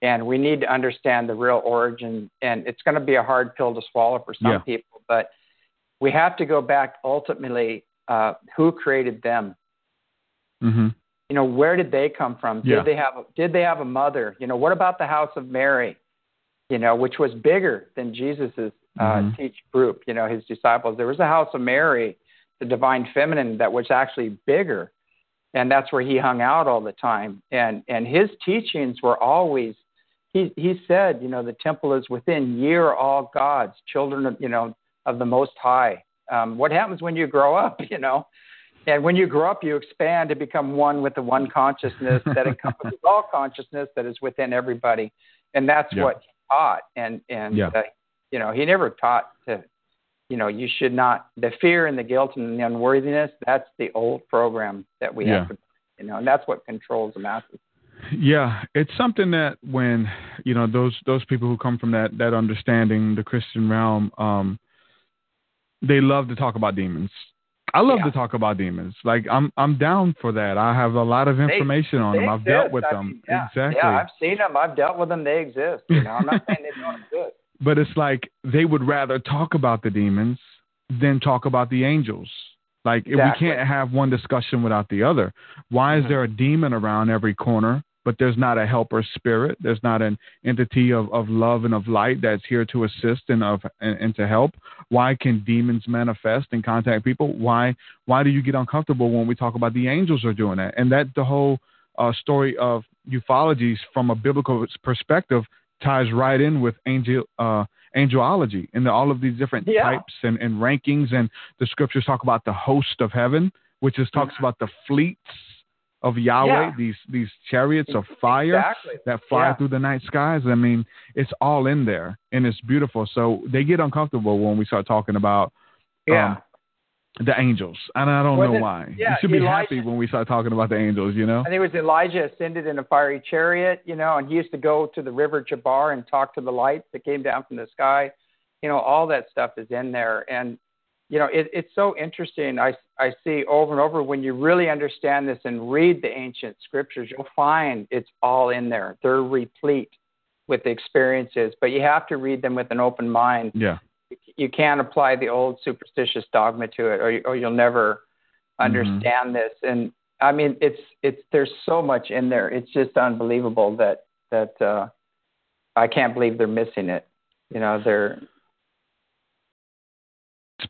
and we need to understand the real origin and it's going to be a hard pill to swallow for some Yeah. people but we have to go back ultimately uh, who created them hmm you know where did they come from Yeah. did they have did they have a mother you know what about the house of mary you know which was bigger than jesus's uh, Mhm. teach group you know his disciples there was a house of mary the divine feminine that was actually bigger and that's where he hung out all the time and and his teachings were always he he said you know the temple is within ye are all gods children of you know of the most high um what happens when you grow up [LAUGHS] you know and when you grow up you expand to become one with the one consciousness that encompasses [LAUGHS] all consciousness that is within everybody and that's Yeah. what he taught and and Yeah. uh, you know he never taught to you know you should not the fear and the guilt and the unworthiness that's the old program that we Yeah. have you know and that's what controls the masses Yeah, it's something that when you know those those people who come from that that understanding the Christian realm, um, they love to talk about demons. I love Yeah. to talk about demons. Like I'm I'm down for that. I have a lot of They- information on they them. I've dealt with I them. mean, yeah, exactly. Yeah, I've seen them. I've dealt with them. They exist. You know, I'm not saying they don't exist. But it's like they would rather talk about the demons than talk about the angels. Like Exactly. we can't have one discussion without the other. Why is Mhm. there a demon around every corner, but there's not a helper spirit? There's not an entity of, of love and of light that's here to assist and of and, and to help. Why can demons manifest and contact people? Why why do you get uncomfortable when we talk about the angels are doing that? And that the whole uh, story of ufologies from a biblical perspective ties right in with angel uh, angelology and the, all of these different Yeah. types and, and rankings. And the scriptures talk about the host of heaven, which is talks about the fleets of Yahweh, Yeah. these these chariots of fire Exactly. that fly Yeah. through the night skies. I mean, it's all in there and it's beautiful. So they get uncomfortable when we start talking about Yeah. um, the angels, and I don't Well, know why. yeah, you should be Elijah- happy when we start talking about the angels. You know? I think it was Elijah ascended in a fiery chariot, you know, and he used to go to the river Chebar and talk to the lights that came down from the sky. You know, all that stuff is in there. And, you know, it, it's so interesting. I, I see over and over when you really understand this and read the ancient scriptures, you'll find it's all in there. They're replete with the experiences, but you have to read them with an open mind. Yeah. You can't apply the old superstitious dogma to it, or, or you'll never understand this. And I mean, it's it's there's so much in there. It's just unbelievable that that uh, I can't believe they're missing it. You know, they're.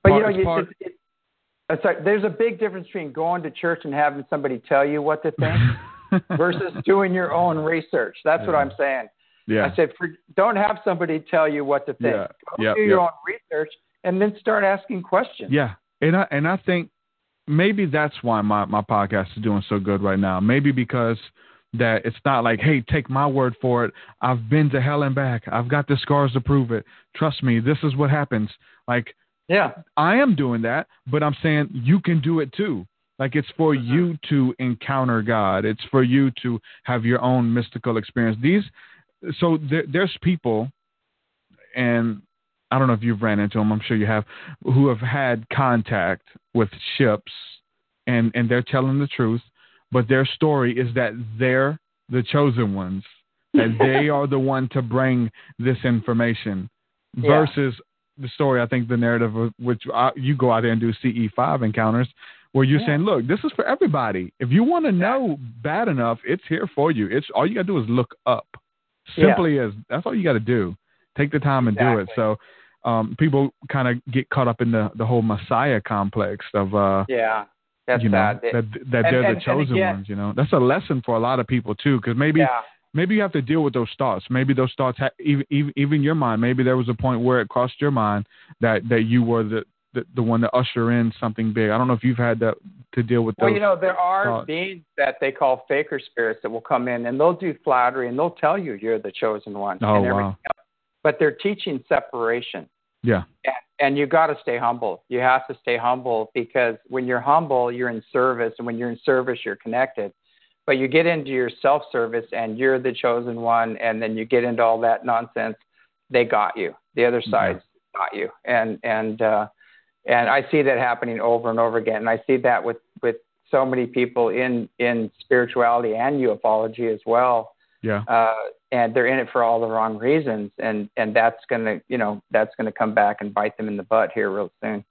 But you know, you, part- it, it, it's like, there's a big difference between going to church and having somebody tell you what to think [LAUGHS] versus doing your own research. That's what I'm saying. Yeah. I said, for, don't have somebody tell you what to think. Yeah, Go do your own research and then start asking questions. Yeah, and I and I think maybe that's why my my podcast is doing so good right now. Maybe because that it's not like, hey, take my word for it. I've been to hell and back. I've got the scars to prove it. Trust me, this is what happens. Like Yeah. I am doing that, but I'm saying you can do it too. Like it's for Mm-hmm. you to encounter God. It's for you to have your own mystical experience. These, so there, there's people, and I don't know if you've ran into them. I'm sure you have, who have had contact with ships, and and they're telling the truth, but their story is that they're the chosen ones, that [LAUGHS] they are the one to bring this information, Yeah. versus the story. I think the narrative of which I, you go out there and do CE5 encounters, where you're Yeah. saying, look, this is for everybody. If you want to know bad enough, it's here for you. It's all you got to do is look up. Yeah. Simply as that's all you got to do. Take the time and do it. So um, people kind of get caught up in the the whole Messiah complex of uh, Yeah. That's you know that that And- they're and- the chosen again- ones. You know, that's a lesson for a lot of people too. Because maybe yeah. maybe you have to deal with those thoughts. Maybe those thoughts, ha- even, even even your mind. Maybe there was a point where it crossed your mind that that you were the the, the one to usher in something big. I don't know if you've had that to deal with those. Well, you know, there are beings that they call faker spirits that will come in and they'll do flattery and they'll tell you you're the chosen one. Oh, and everything wow. else. But they're teaching separation. yeah, And, and you got to stay humble. You have to stay humble because when you're humble, you're in service. And when you're in service, you're connected. But you get into your self service and you're the chosen one. And then you get into all that nonsense. They got you. The other side's got you. And, and, uh, and I see that happening over and over again. And I see that with, with so many people in, in spirituality and ufology as well yeah. uh, and they're in it for all the wrong reasons, and and that's gonna you know that's gonna come back and bite them in the butt here real soon.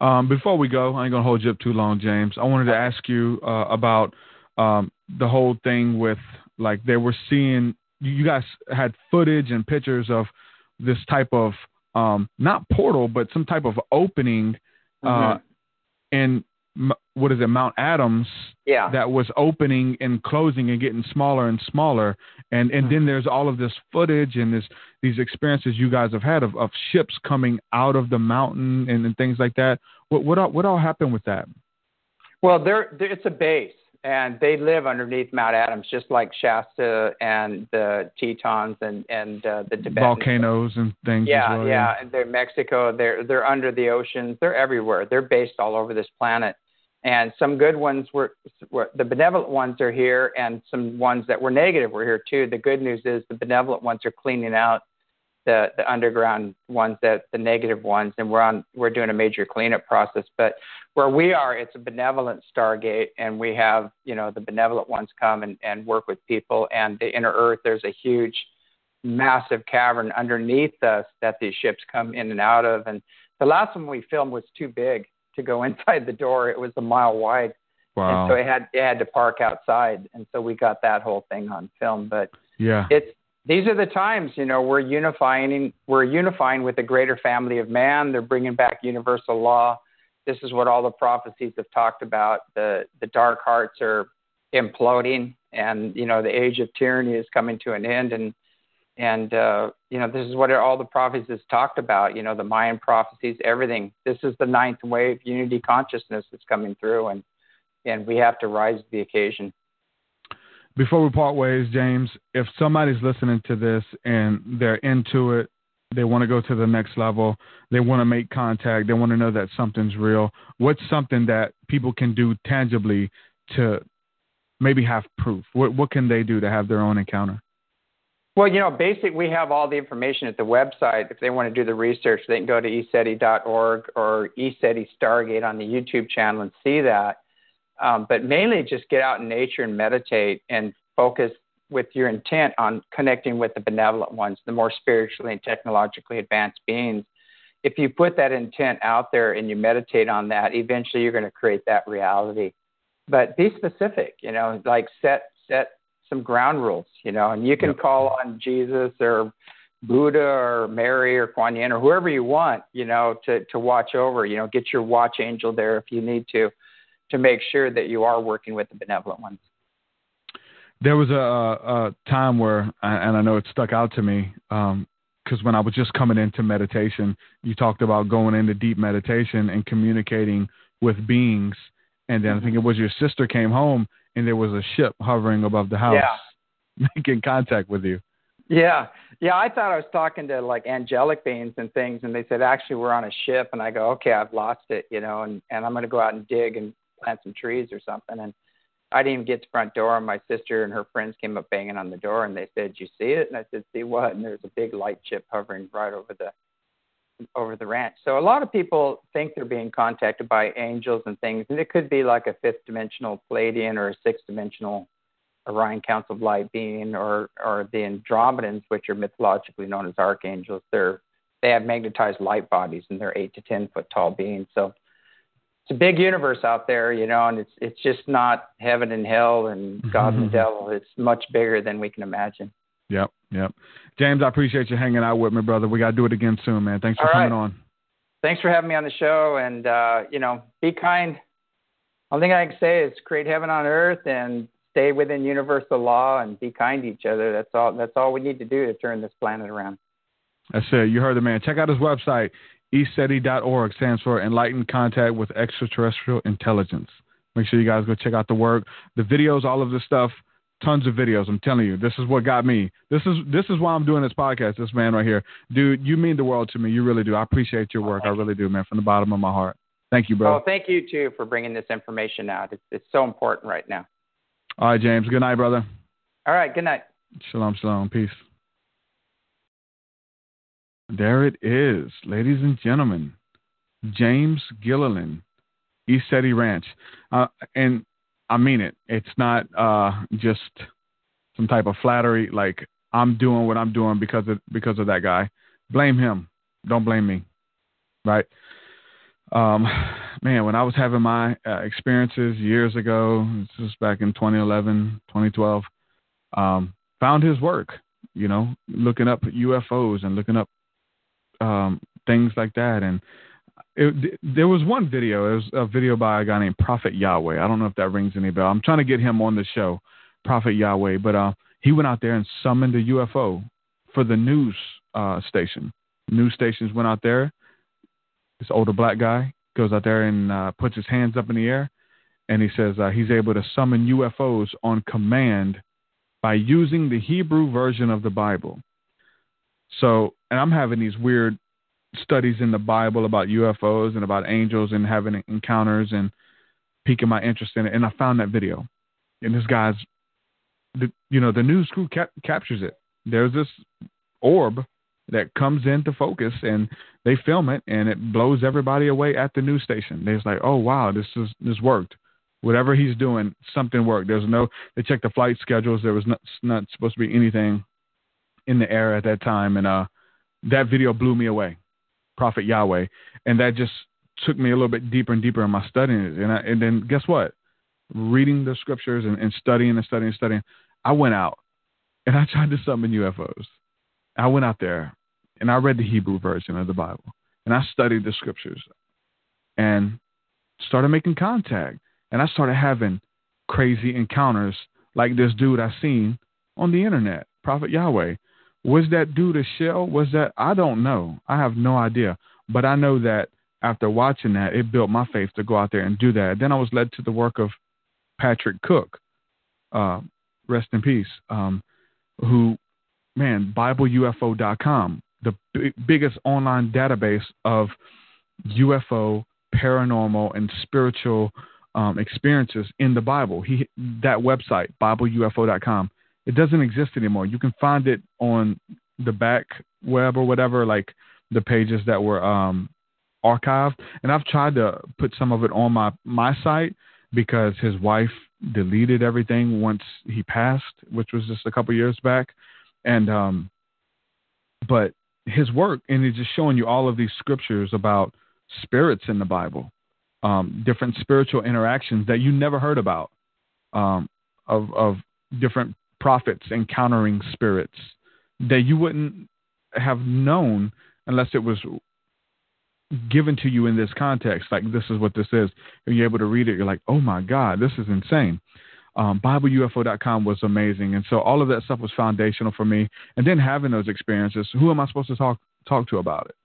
Um, before we go, I ain't gonna hold you up too long, James. I wanted to ask you uh, about um, the whole thing with like they were seeing you guys had footage and pictures of this type of um, not portal, but some type of opening uh, Mhm. in M- what is it, Mount Adams, Yeah, that was opening and closing and getting smaller and smaller. And and then there's all of this footage and this these experiences you guys have had of, of ships coming out of the mountain and, and things like that. What what all, what all happened with that? Well, they're it's a base, and they live underneath Mount Adams, just like Shasta and the Tetons and and uh, the Tibetans. volcanoes and things Yeah, well, yeah, and they're Mexico. They're they're under the oceans. They're everywhere. They're based all over this planet. And some good ones were, were the benevolent ones are here, and some ones that were negative were here too. The good news is the benevolent ones are cleaning out the the underground ones that the negative ones, and we're on we're doing a major cleanup process. But where we are, it's a benevolent Stargate, and we have you know the benevolent ones come and and work with people. And the inner Earth, there's a huge massive cavern underneath us that these ships come in and out of. And the last one we filmed was too big to go [LAUGHS] inside the door. It was a mile wide, wow and so it had it had to park outside. And so we got that whole thing on film. But yeah it's these are the times, you know, we're unifying we're unifying with the greater family of man. They're bringing back universal law. This is what all the prophecies have talked about. The the dark hearts are imploding, and you know the age of tyranny is coming to an end, and And uh, you know, this is what all the prophecies talked about. You know, the Mayan prophecies, everything. This is the ninth wave unity consciousness that's coming through, and and we have to rise to the occasion. Before we part ways, James, if somebody's listening to this and they're into it, they want to go to the next level, they want to make contact, they want to know that something's real. What's something that people can do tangibly to maybe have proof? What what can they do to have their own encounter? Well, you know, basically, we have all the information at the website. If they want to do the research, they can go to ECETI.org or ECETI Stargate on the YouTube channel and see that. Um, but mainly, just get out in nature and meditate and focus with your intent on connecting with the benevolent ones, the more spiritually and technologically advanced beings. If you put that intent out there and you meditate on that, eventually you're going to create that reality. But be specific, you know, like set set some ground rules, you know, and you can yep. call on Jesus or Buddha or Mary or Kuan Yin or whoever you want, you know, to, to watch over, you know, get your watch angel there if you need to, to make sure that you are working with the benevolent ones. There was a, a time where, and I know it stuck out to me, because um, when I was just coming into meditation, you talked about going into deep meditation and communicating with beings. And then I think it was your sister came home and there was a ship hovering above the house, yeah. [LAUGHS] making contact with you. Yeah, yeah. I thought I was talking to like angelic beings and things, and they said actually we're on a ship, and I go, okay, I've lost it, you know, and and I'm going to go out and dig and plant some trees or something, and I didn't even get to the front door, and my sister and her friends came up banging on the door, and they said, "You see it?" And I said, "See what?" And there's a big light ship hovering right over the over the ranch. So a lot of people think they're being contacted by angels and things, and it could be like a fifth dimensional Pleiadian or a sixth dimensional Orion Council of Light being, or or the Andromedans, which are mythologically known as archangels. They're they have magnetized light bodies, and they're eight to ten foot tall beings. So it's a big universe out there, you know, and it's it's just not heaven and hell and God and the devil. It's much bigger than we can imagine. Yep, yep. James, I appreciate you hanging out with me, brother. We got to do it again soon, man. Thanks for coming on. Thanks for having me on the show, and uh, you know, be kind. Only thing I can say is create heaven on earth and stay within universal law and be kind to each other. That's all. That's all we need to do to turn this planet around. That's it. You heard the man. Check out his website. ECETI.org stands for Enlightened Contact with Extraterrestrial Intelligence. Make sure you guys go check out the work, the videos, all of this stuff tons of videos. I'm telling you, this is what got me. This is this is why I'm doing this podcast. This man right here, dude, you mean the world to me. You really do. I appreciate your work. I really do, man, from the bottom of my heart. Thank you, bro. Oh, thank you too for bringing this information out. It's it's so important right now. All right, James. Good night, brother. All right. Good night. Shalom, shalom. Peace. There it is, ladies and gentlemen. James Gilliland, ECETI Ranch. Uh, and I mean it. It's not uh, just some type of flattery. Like I'm doing what I'm doing because of because of that guy. Blame him. Don't blame me. Right. Um, man, when I was having my uh, experiences years ago, this is back in 2011, 2012, um, found his work. You know, looking up UFOs and looking up um, things like that, and it, there was one video. It was a video by a guy named Prophet Yahweh. I don't know if that rings any bell. I'm trying to get him on the show, Prophet Yahweh. But uh, he went out there and summoned a UFO for the news uh, station. News stations went out there. This older black guy goes out there and uh, puts his hands up in the air, and he says uh, he's able to summon UFOs on command by using the Hebrew version of the Bible. So, and I'm having these weird studies in the Bible about UFOs and about angels and having encounters and piquing my interest in it. And I found that video, and this guy's, the, you know, the news crew cap- captures it. There's this orb that comes into focus, and they film it, and it blows everybody away at the news station. They're like, "Oh wow, this is this worked." Whatever he's doing, something worked. There's no. They checked the flight schedules. There was not, not supposed to be anything in the air at that time, and uh, that video blew me away. Prophet Yahweh, and that just took me a little bit deeper and deeper in my studying. And I, and then guess what? Reading the scriptures and, and studying and studying and studying, I went out and I tried to summon UFOs. I went out there and I read the Hebrew version of the Bible and I studied the scriptures and started making contact. And I started having crazy encounters like this dude I seen on the internet, Prophet Yahweh, Was that due to Shell? Was that I don't know. I have no idea. But I know that after watching that, it built my faith to go out there and do that. Then I was led to the work of Patrick Cook, uh, rest in peace, um, who, man, BibleUFO.com, the b- biggest online database of UFO, paranormal, and spiritual um, experiences in the Bible. He that website, BibleUFO.com, it doesn't exist anymore. You can find it on the back web or whatever, like the pages that were um, archived. And I've tried to put some of it on my my site because his wife deleted everything once he passed, which was just a couple years back. And um, but his work and he's just showing you all of these scriptures about spirits in the Bible, um, different spiritual interactions that you never heard about, um, of of different prophets encountering spirits that you wouldn't have known unless it was given to you in this context. Like this is what this is. And you're able to read it, you're like, oh my God, this is insane. Um, BibleUFO.com was amazing, and so all of that stuff was foundational for me. And then having those experiences, who am I supposed to talk talk to about it?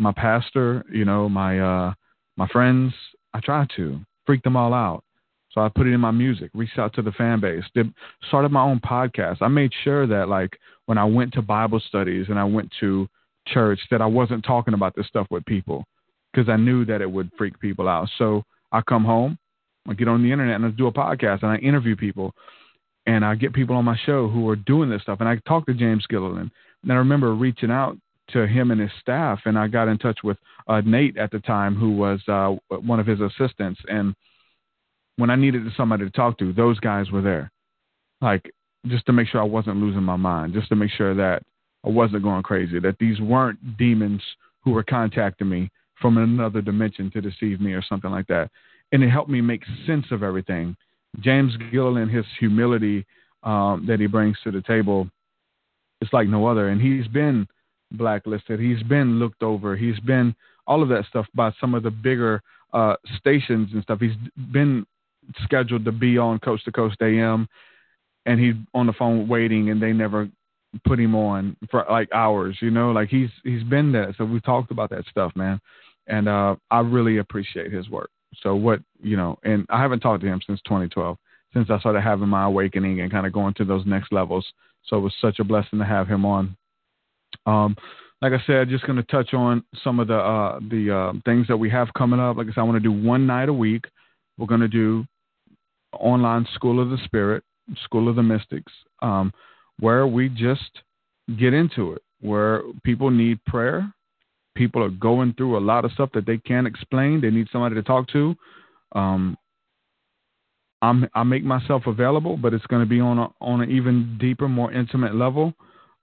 My pastor, you know, my uh, my friends. I try to freak them all out. So I put it in my music, reached out to the fan base, did, started my own podcast. I made sure that like when I went to Bible studies and I went to church that I wasn't talking about this stuff with people because I knew that it would freak people out. So I come home, I get on the internet and I do a podcast and I interview people and I get people on my show who are doing this stuff. And I talk to James Gilliland. And I remember reaching out to him and his staff and I got in touch with uh, Nate at the time, who was uh, one of his assistants. And when I needed somebody to talk to, those guys were there. Like just to make sure I wasn't losing my mind, just to make sure that I wasn't going crazy, that these weren't demons who were contacting me from another dimension to deceive me or something like that. And it helped me make sense of everything. James Gilliland, his humility um, that he brings to the table, it's like no other. And he's been blacklisted. He's been looked over. He's been all of that stuff by some of the bigger uh, stations and stuff. He's been scheduled to be on Coast to Coast AM, and he's on the phone waiting, and they never put him on for like hours. You know, like he's he's been there. So we talked about that stuff, man, and uh, I really appreciate his work. So what you know, and I haven't talked to him since 2012, since I started having my awakening and kind of going to those next levels. So it was such a blessing to have him on. Um, like I said, just going to touch on some of the uh, the uh, things that we have coming up. Like I said, I want to do one night a week. We're going to do online School of the Spirit, School of the Mystics, um, where we just get into it, where people need prayer. People are going through a lot of stuff that they can't explain. They need somebody to talk to. Um, I'm, I make myself available, but it's going to be on a, on an even deeper, more intimate level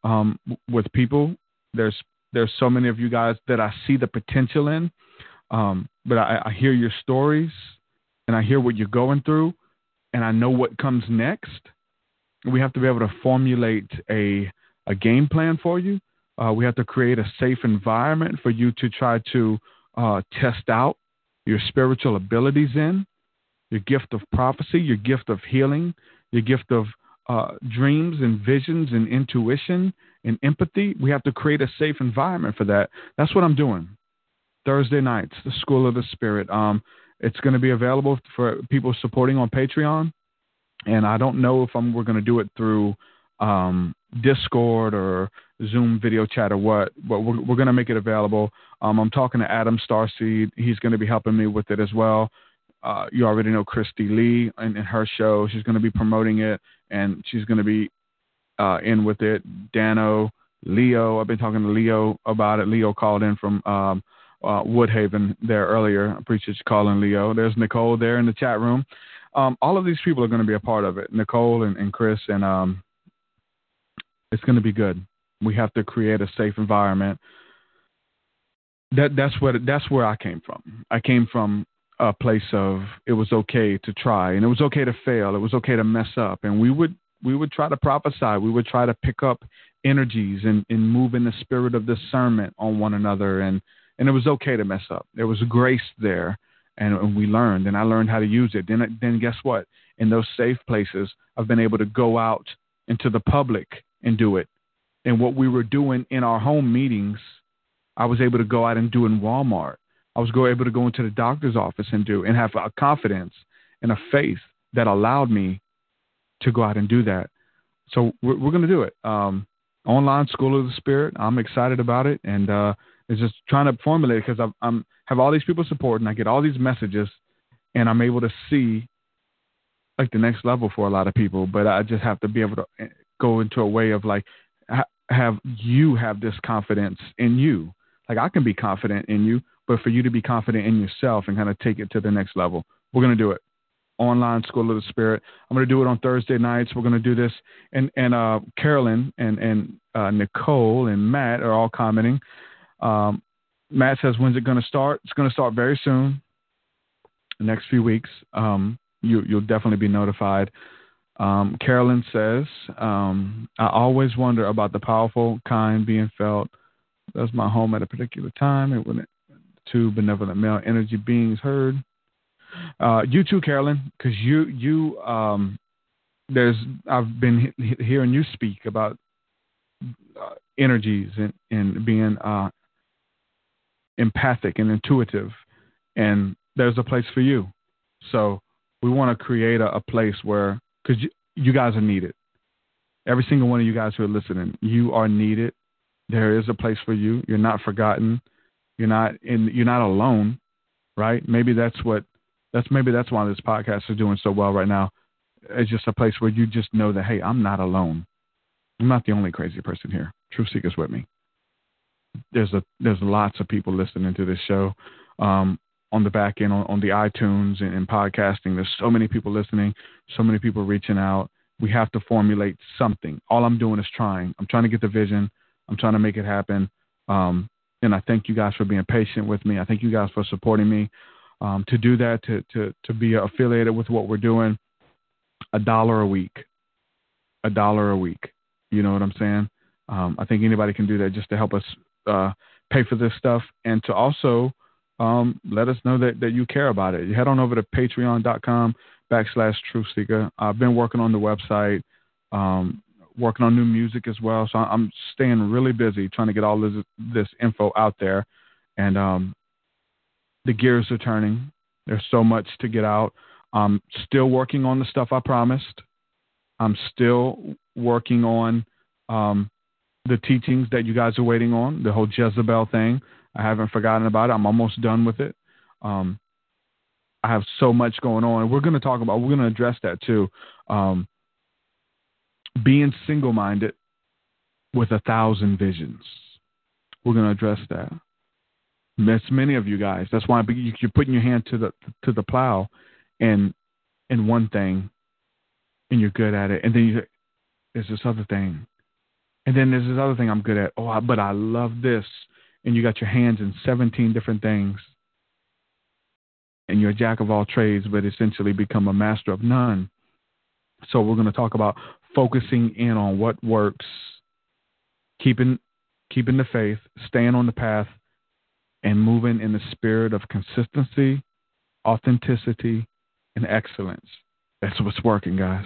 um, with people. There's there's so many of you guys that I see the potential in, um, but I, I hear your stories and I hear what you're going through, and I know what comes next. We have to be able to formulate a a game plan for you. Uh, we have to create a safe environment for you to try to uh, test out your spiritual abilities in, your gift of prophecy, your gift of healing, your gift of uh, dreams and visions and intuition and empathy. We have to create a safe environment for that. That's what I'm doing. Thursday nights, the School of the Spirit. Um, it's going to be available for people supporting on Patreon, and I don't know if I'm, we're going to do it through um, Discord or Zoom video chat or what, but we're, we're going to make it available. Um, I'm talking to Adam Starseed. He's going to be helping me with it as well. Uh, you already know Christy Lee and, and her show. She's going to be promoting it, and she's going to be uh, in with it. Dano, Leo. I've been talking to Leo about it. Leo called in from um, uh, Woodhaven there earlier. I appreciate you calling, Leo. There's Nicole there in the chat room. Um, all of these people are going to be a part of it. Nicole and, and Chris, and um, it's going to be good. We have to create a safe environment. That that's what that's where I came from. I came from a place of it was okay to try and it was okay to fail. It was okay to mess up, and we would we would try to prophesy. We would try to pick up energies and, and move in the spirit of discernment on one another, and and it was okay to mess up. There was grace there, and, and we learned, and I learned how to use it. Then then guess what? In those safe places, I've been able to go out into the public and do it and what we were doing in our home meetings, I was able to go out and do in Walmart. I was able to go into the doctor's office and do and have a confidence and a faith that allowed me to go out and do that. So we're, we're going to do it. Um, online School of the Spirit. I'm excited about it, and uh, it's just trying to formulate because I'm, I'm have all these people supporting. I get all these messages, and I'm able to see like the next level for a lot of people. But I just have to be able to eh, go into a way of like ha- have you have this confidence in you. Like I can be confident in you, but for you to be confident in yourself and kind of take it to the next level, we're gonna do it online School of the Spirit. I'm to do it on Thursday nights. We're to do this, and and uh, Carolyn and and uh, Nicole and Matt are all commenting. Um, Matt says, "When's it going to start? It's going to start very soon, the next few weeks. Um, you you'll definitely be notified." Um, Carolyn says, um, "I always wonder about the powerful kind being felt. That's my home at a particular time, it, two benevolent male energy beings heard." Uh, you too, Carolyn, because you you um, there's I've been he- hearing you speak about uh, energies and and being uh, empathic and intuitive, and there's a place for you. So we want to create a, a place where because you, you guys are needed. Every single one of you guys who are listening, you are needed. There is a place for you. You're not forgotten. You're not in. You're not alone, right? Maybe that's what that's maybe that's why this podcast is doing so well right now. It's just a place where you just know that hey, I'm not alone. I'm not the only crazy person here. Truth Seekers with me. There's a there's lots of people listening to this show um, on the back end on, on the iTunes and, and podcasting. There's so many people listening, so many people reaching out. We have to formulate something. All I'm doing is trying. I'm trying to get the vision. I'm trying to make it happen. Um, and I thank you guys for being patient with me. I thank you guys for supporting me um, to do that, to, to, to be affiliated with what we're doing, a dollar a week, a dollar a week. You know what I'm saying? Um, I think anybody can do that just to help us uh, pay for this stuff and to also um, let us know that, that you care about it. You head on over to patreon.com backslash truthseekah. I've been working on the website, um, working on new music as well. So I'm staying really busy trying to get all this, this info out there. And um, the gears are turning. There's so much to get out. I'm still working on the stuff I promised. I'm still working on um, the teachings that you guys are waiting on, the whole Jezebel thing. I haven't forgotten about it. I'm almost done with it. Um, I have so much going on. We're going to talk about, we're going to address that too. Um, being single minded with a thousand visions. We're going to address that. That's many of you guys. That's why you're putting your hand to the to the plow, and in one thing, and you're good at it, and then you, there's this other thing, and then there's this other thing I'm good at. Oh, but I love this, and you got your hands in 17 different things, and you're a jack of all trades, but essentially become a master of none. So we're going to talk about focusing in on what works, keeping keeping the faith, staying on the path, and moving in the spirit of consistency, authenticity, and excellence. That's what's working, guys.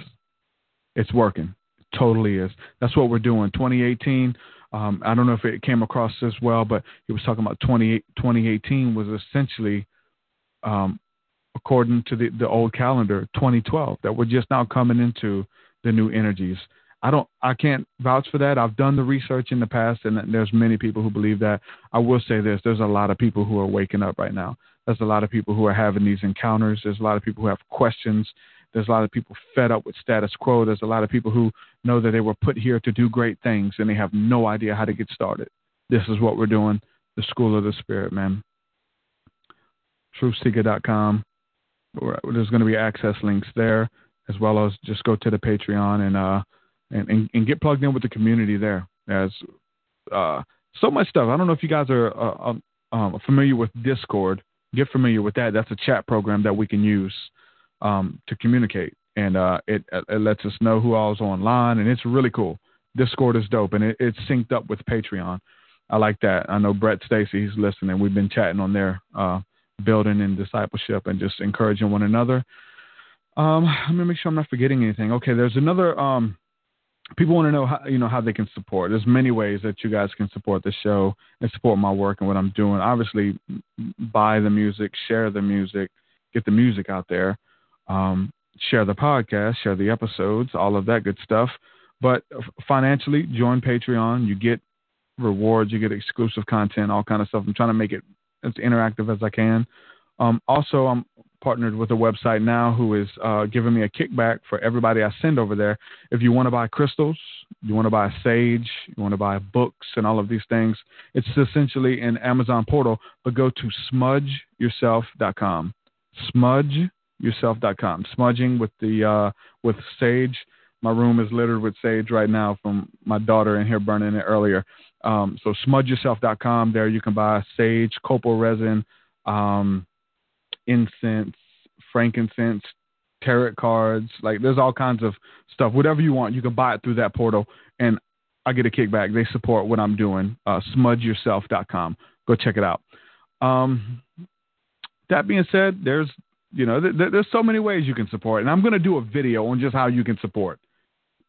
It's working. Totally is. That's what we're doing. 2018. Um, I don't know if it came across as well, but he was talking about 20, 2018 was essentially, um, according to the, the old calendar, 2012, that we're just now coming into the new energies. I don't I can't vouch for that. I've done the research in the past and there's many people who believe that. I will say this, there's a lot of people who are waking up right now. There's a lot of people who are having these encounters. There's a lot of people who have questions. There's a lot of people fed up with status quo. There's a lot of people who know that they were put here to do great things and they have no idea how to get started. This is what we're doing, the School of the Spirit, man. TruthSeekah.com. There's going to be access links there, as well as just go to the Patreon and uh, and, and, and get plugged in with the community there. As uh, so much stuff. I don't know if you guys are uh, um, um, familiar with Discord. Get familiar with that. That's a chat program that we can use um, to communicate, and uh, it, it lets us know who all's online, and it's really cool. Discord is dope, and it, it's synced up with Patreon. I like that. I know Brett Stacy, he's listening. We've been chatting on there, uh, building and discipleship, and just encouraging one another. Um, let me make sure I'm not forgetting anything. Okay, there's another um, people want to know how you know how they can support. There's many ways that you guys can support the show and support my work and what I'm doing. Obviously, buy the music, share the music, get the music out there, um, share the podcast, share the episodes, all of that good stuff. But financially, join Patreon. You get rewards, you get exclusive content, all kind of stuff. I'm trying to make it as interactive as I can. Um, also, I'm partnered with a website now who is uh, giving me a kickback for everybody I send over there. If you want to buy crystals, you want to buy sage, you want to buy books and all of these things, it's essentially an Amazon portal, but go to smudgeyourself.com. Smudgeyourself.com. Smudging with the uh, with sage. My room is littered with sage right now from my daughter in here burning it earlier. Um, so smudgeyourself.com. There you can buy sage, copal resin, um, incense, frankincense, tarot cards. Like there's all kinds of stuff. Whatever you want, you can buy it through that portal, and I get a kickback. They support what I'm doing. Uh, smudgeyourself.com. Go check it out. Um, that being said, there's you know th- th- there's so many ways you can support, and I'm going to do a video on just how you can support.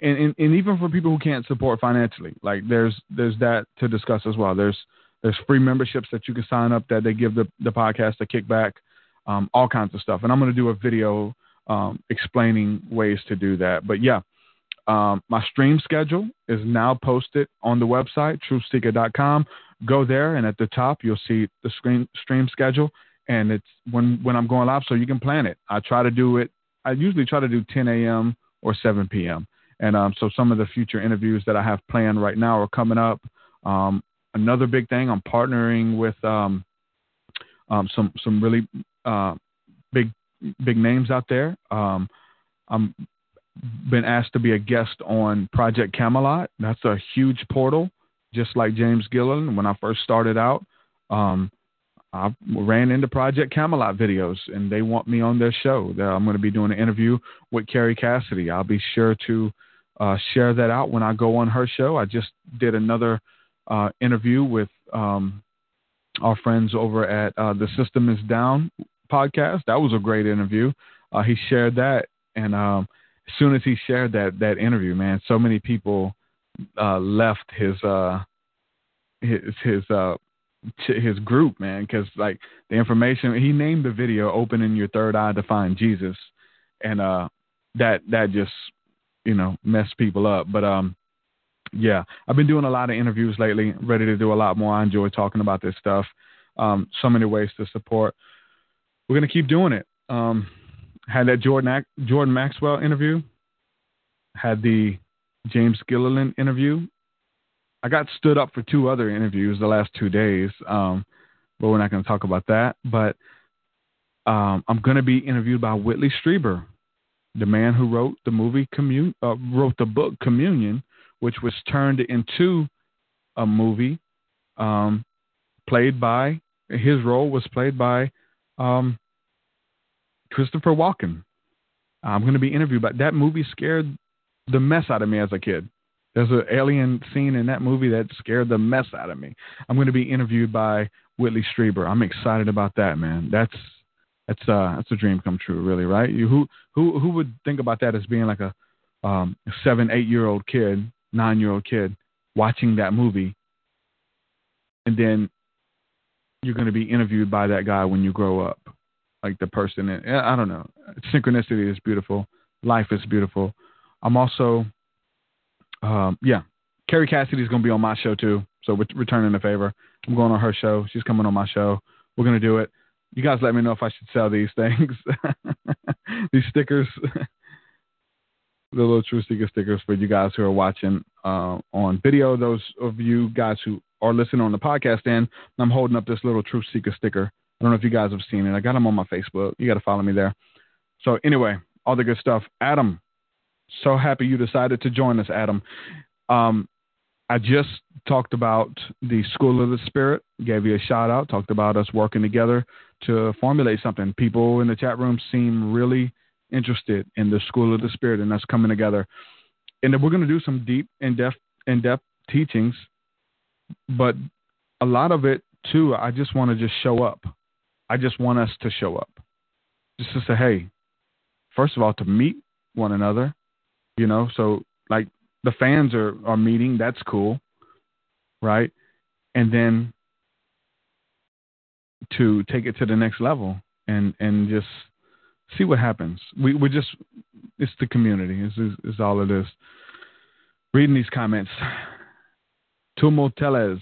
And, and, and even for people who can't support financially, like there's there's that to discuss as well. There's there's free memberships that you can sign up that they give the, the podcast a kickback um, all kinds of stuff. And I'm going to do a video um, explaining ways to do that. But yeah, um, my stream schedule is now posted on the website, truthseekah.com. Go there, and at the top, you'll see the screen, stream schedule. And it's when, when I'm going live, so you can plan it. I try to do it, I usually try to do 10 a.m. or 7 p.m. And um, so some of the future interviews that I have planned right now are coming up. Um, another big thing, I'm partnering with um, um, some some really uh, big big names out there. Um, I'm been asked to be a guest on Project Camelot. That's a huge portal, just like James Gilliland. When I first started out, um, I ran into Project Camelot videos, and they want me on their show. I'm going to be doing an interview with Kerry Cassidy. I'll be sure to uh, share that out when I go on her show. I just did another uh, interview with um, our friends over at uh, the System Is Down podcast. That was a great interview. Uh, he shared that, and um, as soon as he shared that that interview, man, so many people uh, left his uh, his his uh, his group, man, because like the information he named the video "Opening Your Third Eye to Find Jesus," and uh, that that just you know messed people up. But um, yeah, I've been doing a lot of interviews lately. Ready to do a lot more. I enjoy talking about this stuff. Um, so many ways to support we're gonna keep doing it. Um, had that Jordan Jordan Maxwell interview, had the James Gilliland interview. I got stood up for two other interviews the last two days, um, but we're not going to talk about that. But um, I'm going to be interviewed by Whitley Strieber, the man who wrote the movie Commun- uh, wrote the book Communion, which was turned into a movie, um, played by his role was played by um, Christopher Walken. I'm going to be interviewed, but that movie scared the mess out of me as a kid. There's an alien scene in that movie that scared the mess out of me. I'm going to be interviewed by Whitley Strieber. I'm excited about that, man. That's that's uh that's a dream come true, really, right? You who who who would think about that as being like a um seven, eight year old kid, nine year old kid watching that movie, and then you're going to be interviewed by that guy when you grow up, like the person. I don't know. Synchronicity is beautiful. Life is beautiful. I'm also, um, yeah, Kerry Cassidy is going to be on my show too. So we're returning the favor. I'm going on her show. She's coming on my show. We're going to do it. You guys let me know if I should sell these things, [LAUGHS] these stickers, [LAUGHS] the little True Seeker stickers for you guys who are watching uh, on video. Those of you guys who are listening on the podcast end, I'm holding up this little TruthSeekah sticker. I don't know if you guys have seen it. I got them on my Facebook. You got to follow me there. So anyway, all the good stuff. Adam, so happy you decided to join us, Adam. Um, I just talked about the School of the Spirit, gave you a shout out, talked about us working together to formulate something. People in the chat room seem really interested in the School of the Spirit and us coming together. And we're going to do some deep, in depth, in depth teachings but a lot of it too, I just want to just show up. I just want us to show up. Just to say, hey, first of all, to meet one another, you know, so like the fans are are meeting. That's cool, right? And then to take it to the next level and and just see what happens. We we just it's the community. Is is all it is. Reading these comments. Tumo Teles.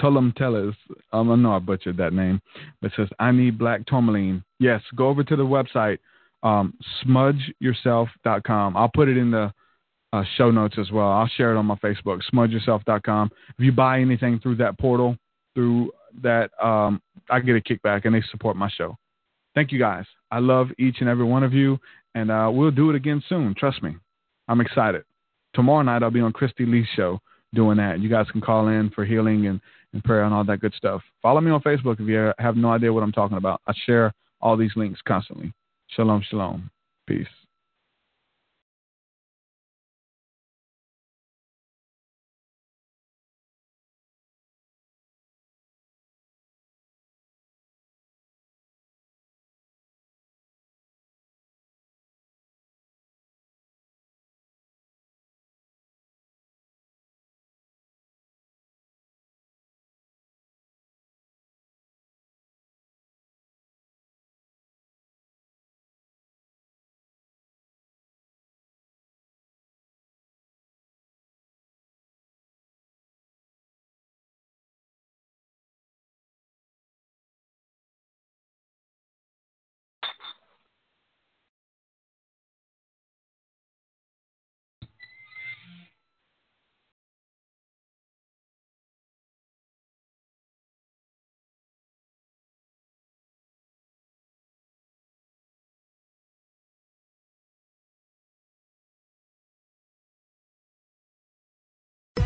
Tulum Teles. Um, I know I butchered that name. But says, I need black tourmaline. Yes, go over to the website, um, smudgeyourself.com. I'll put it in the uh, show notes as well. I'll share it on my Facebook, smudgeyourself.com. If you buy anything through that portal, through that, um, I get a kickback and they support my show. Thank you guys. I love each and every one of you, and uh, we'll do it again soon. Trust me. I'm excited. Tomorrow night, I'll be on Christy Lee's show doing that. You guys can call in for healing and, and prayer and all that good stuff. Follow me on Facebook if you have no idea what I'm talking about. I share all these links constantly. Shalom, shalom. Peace.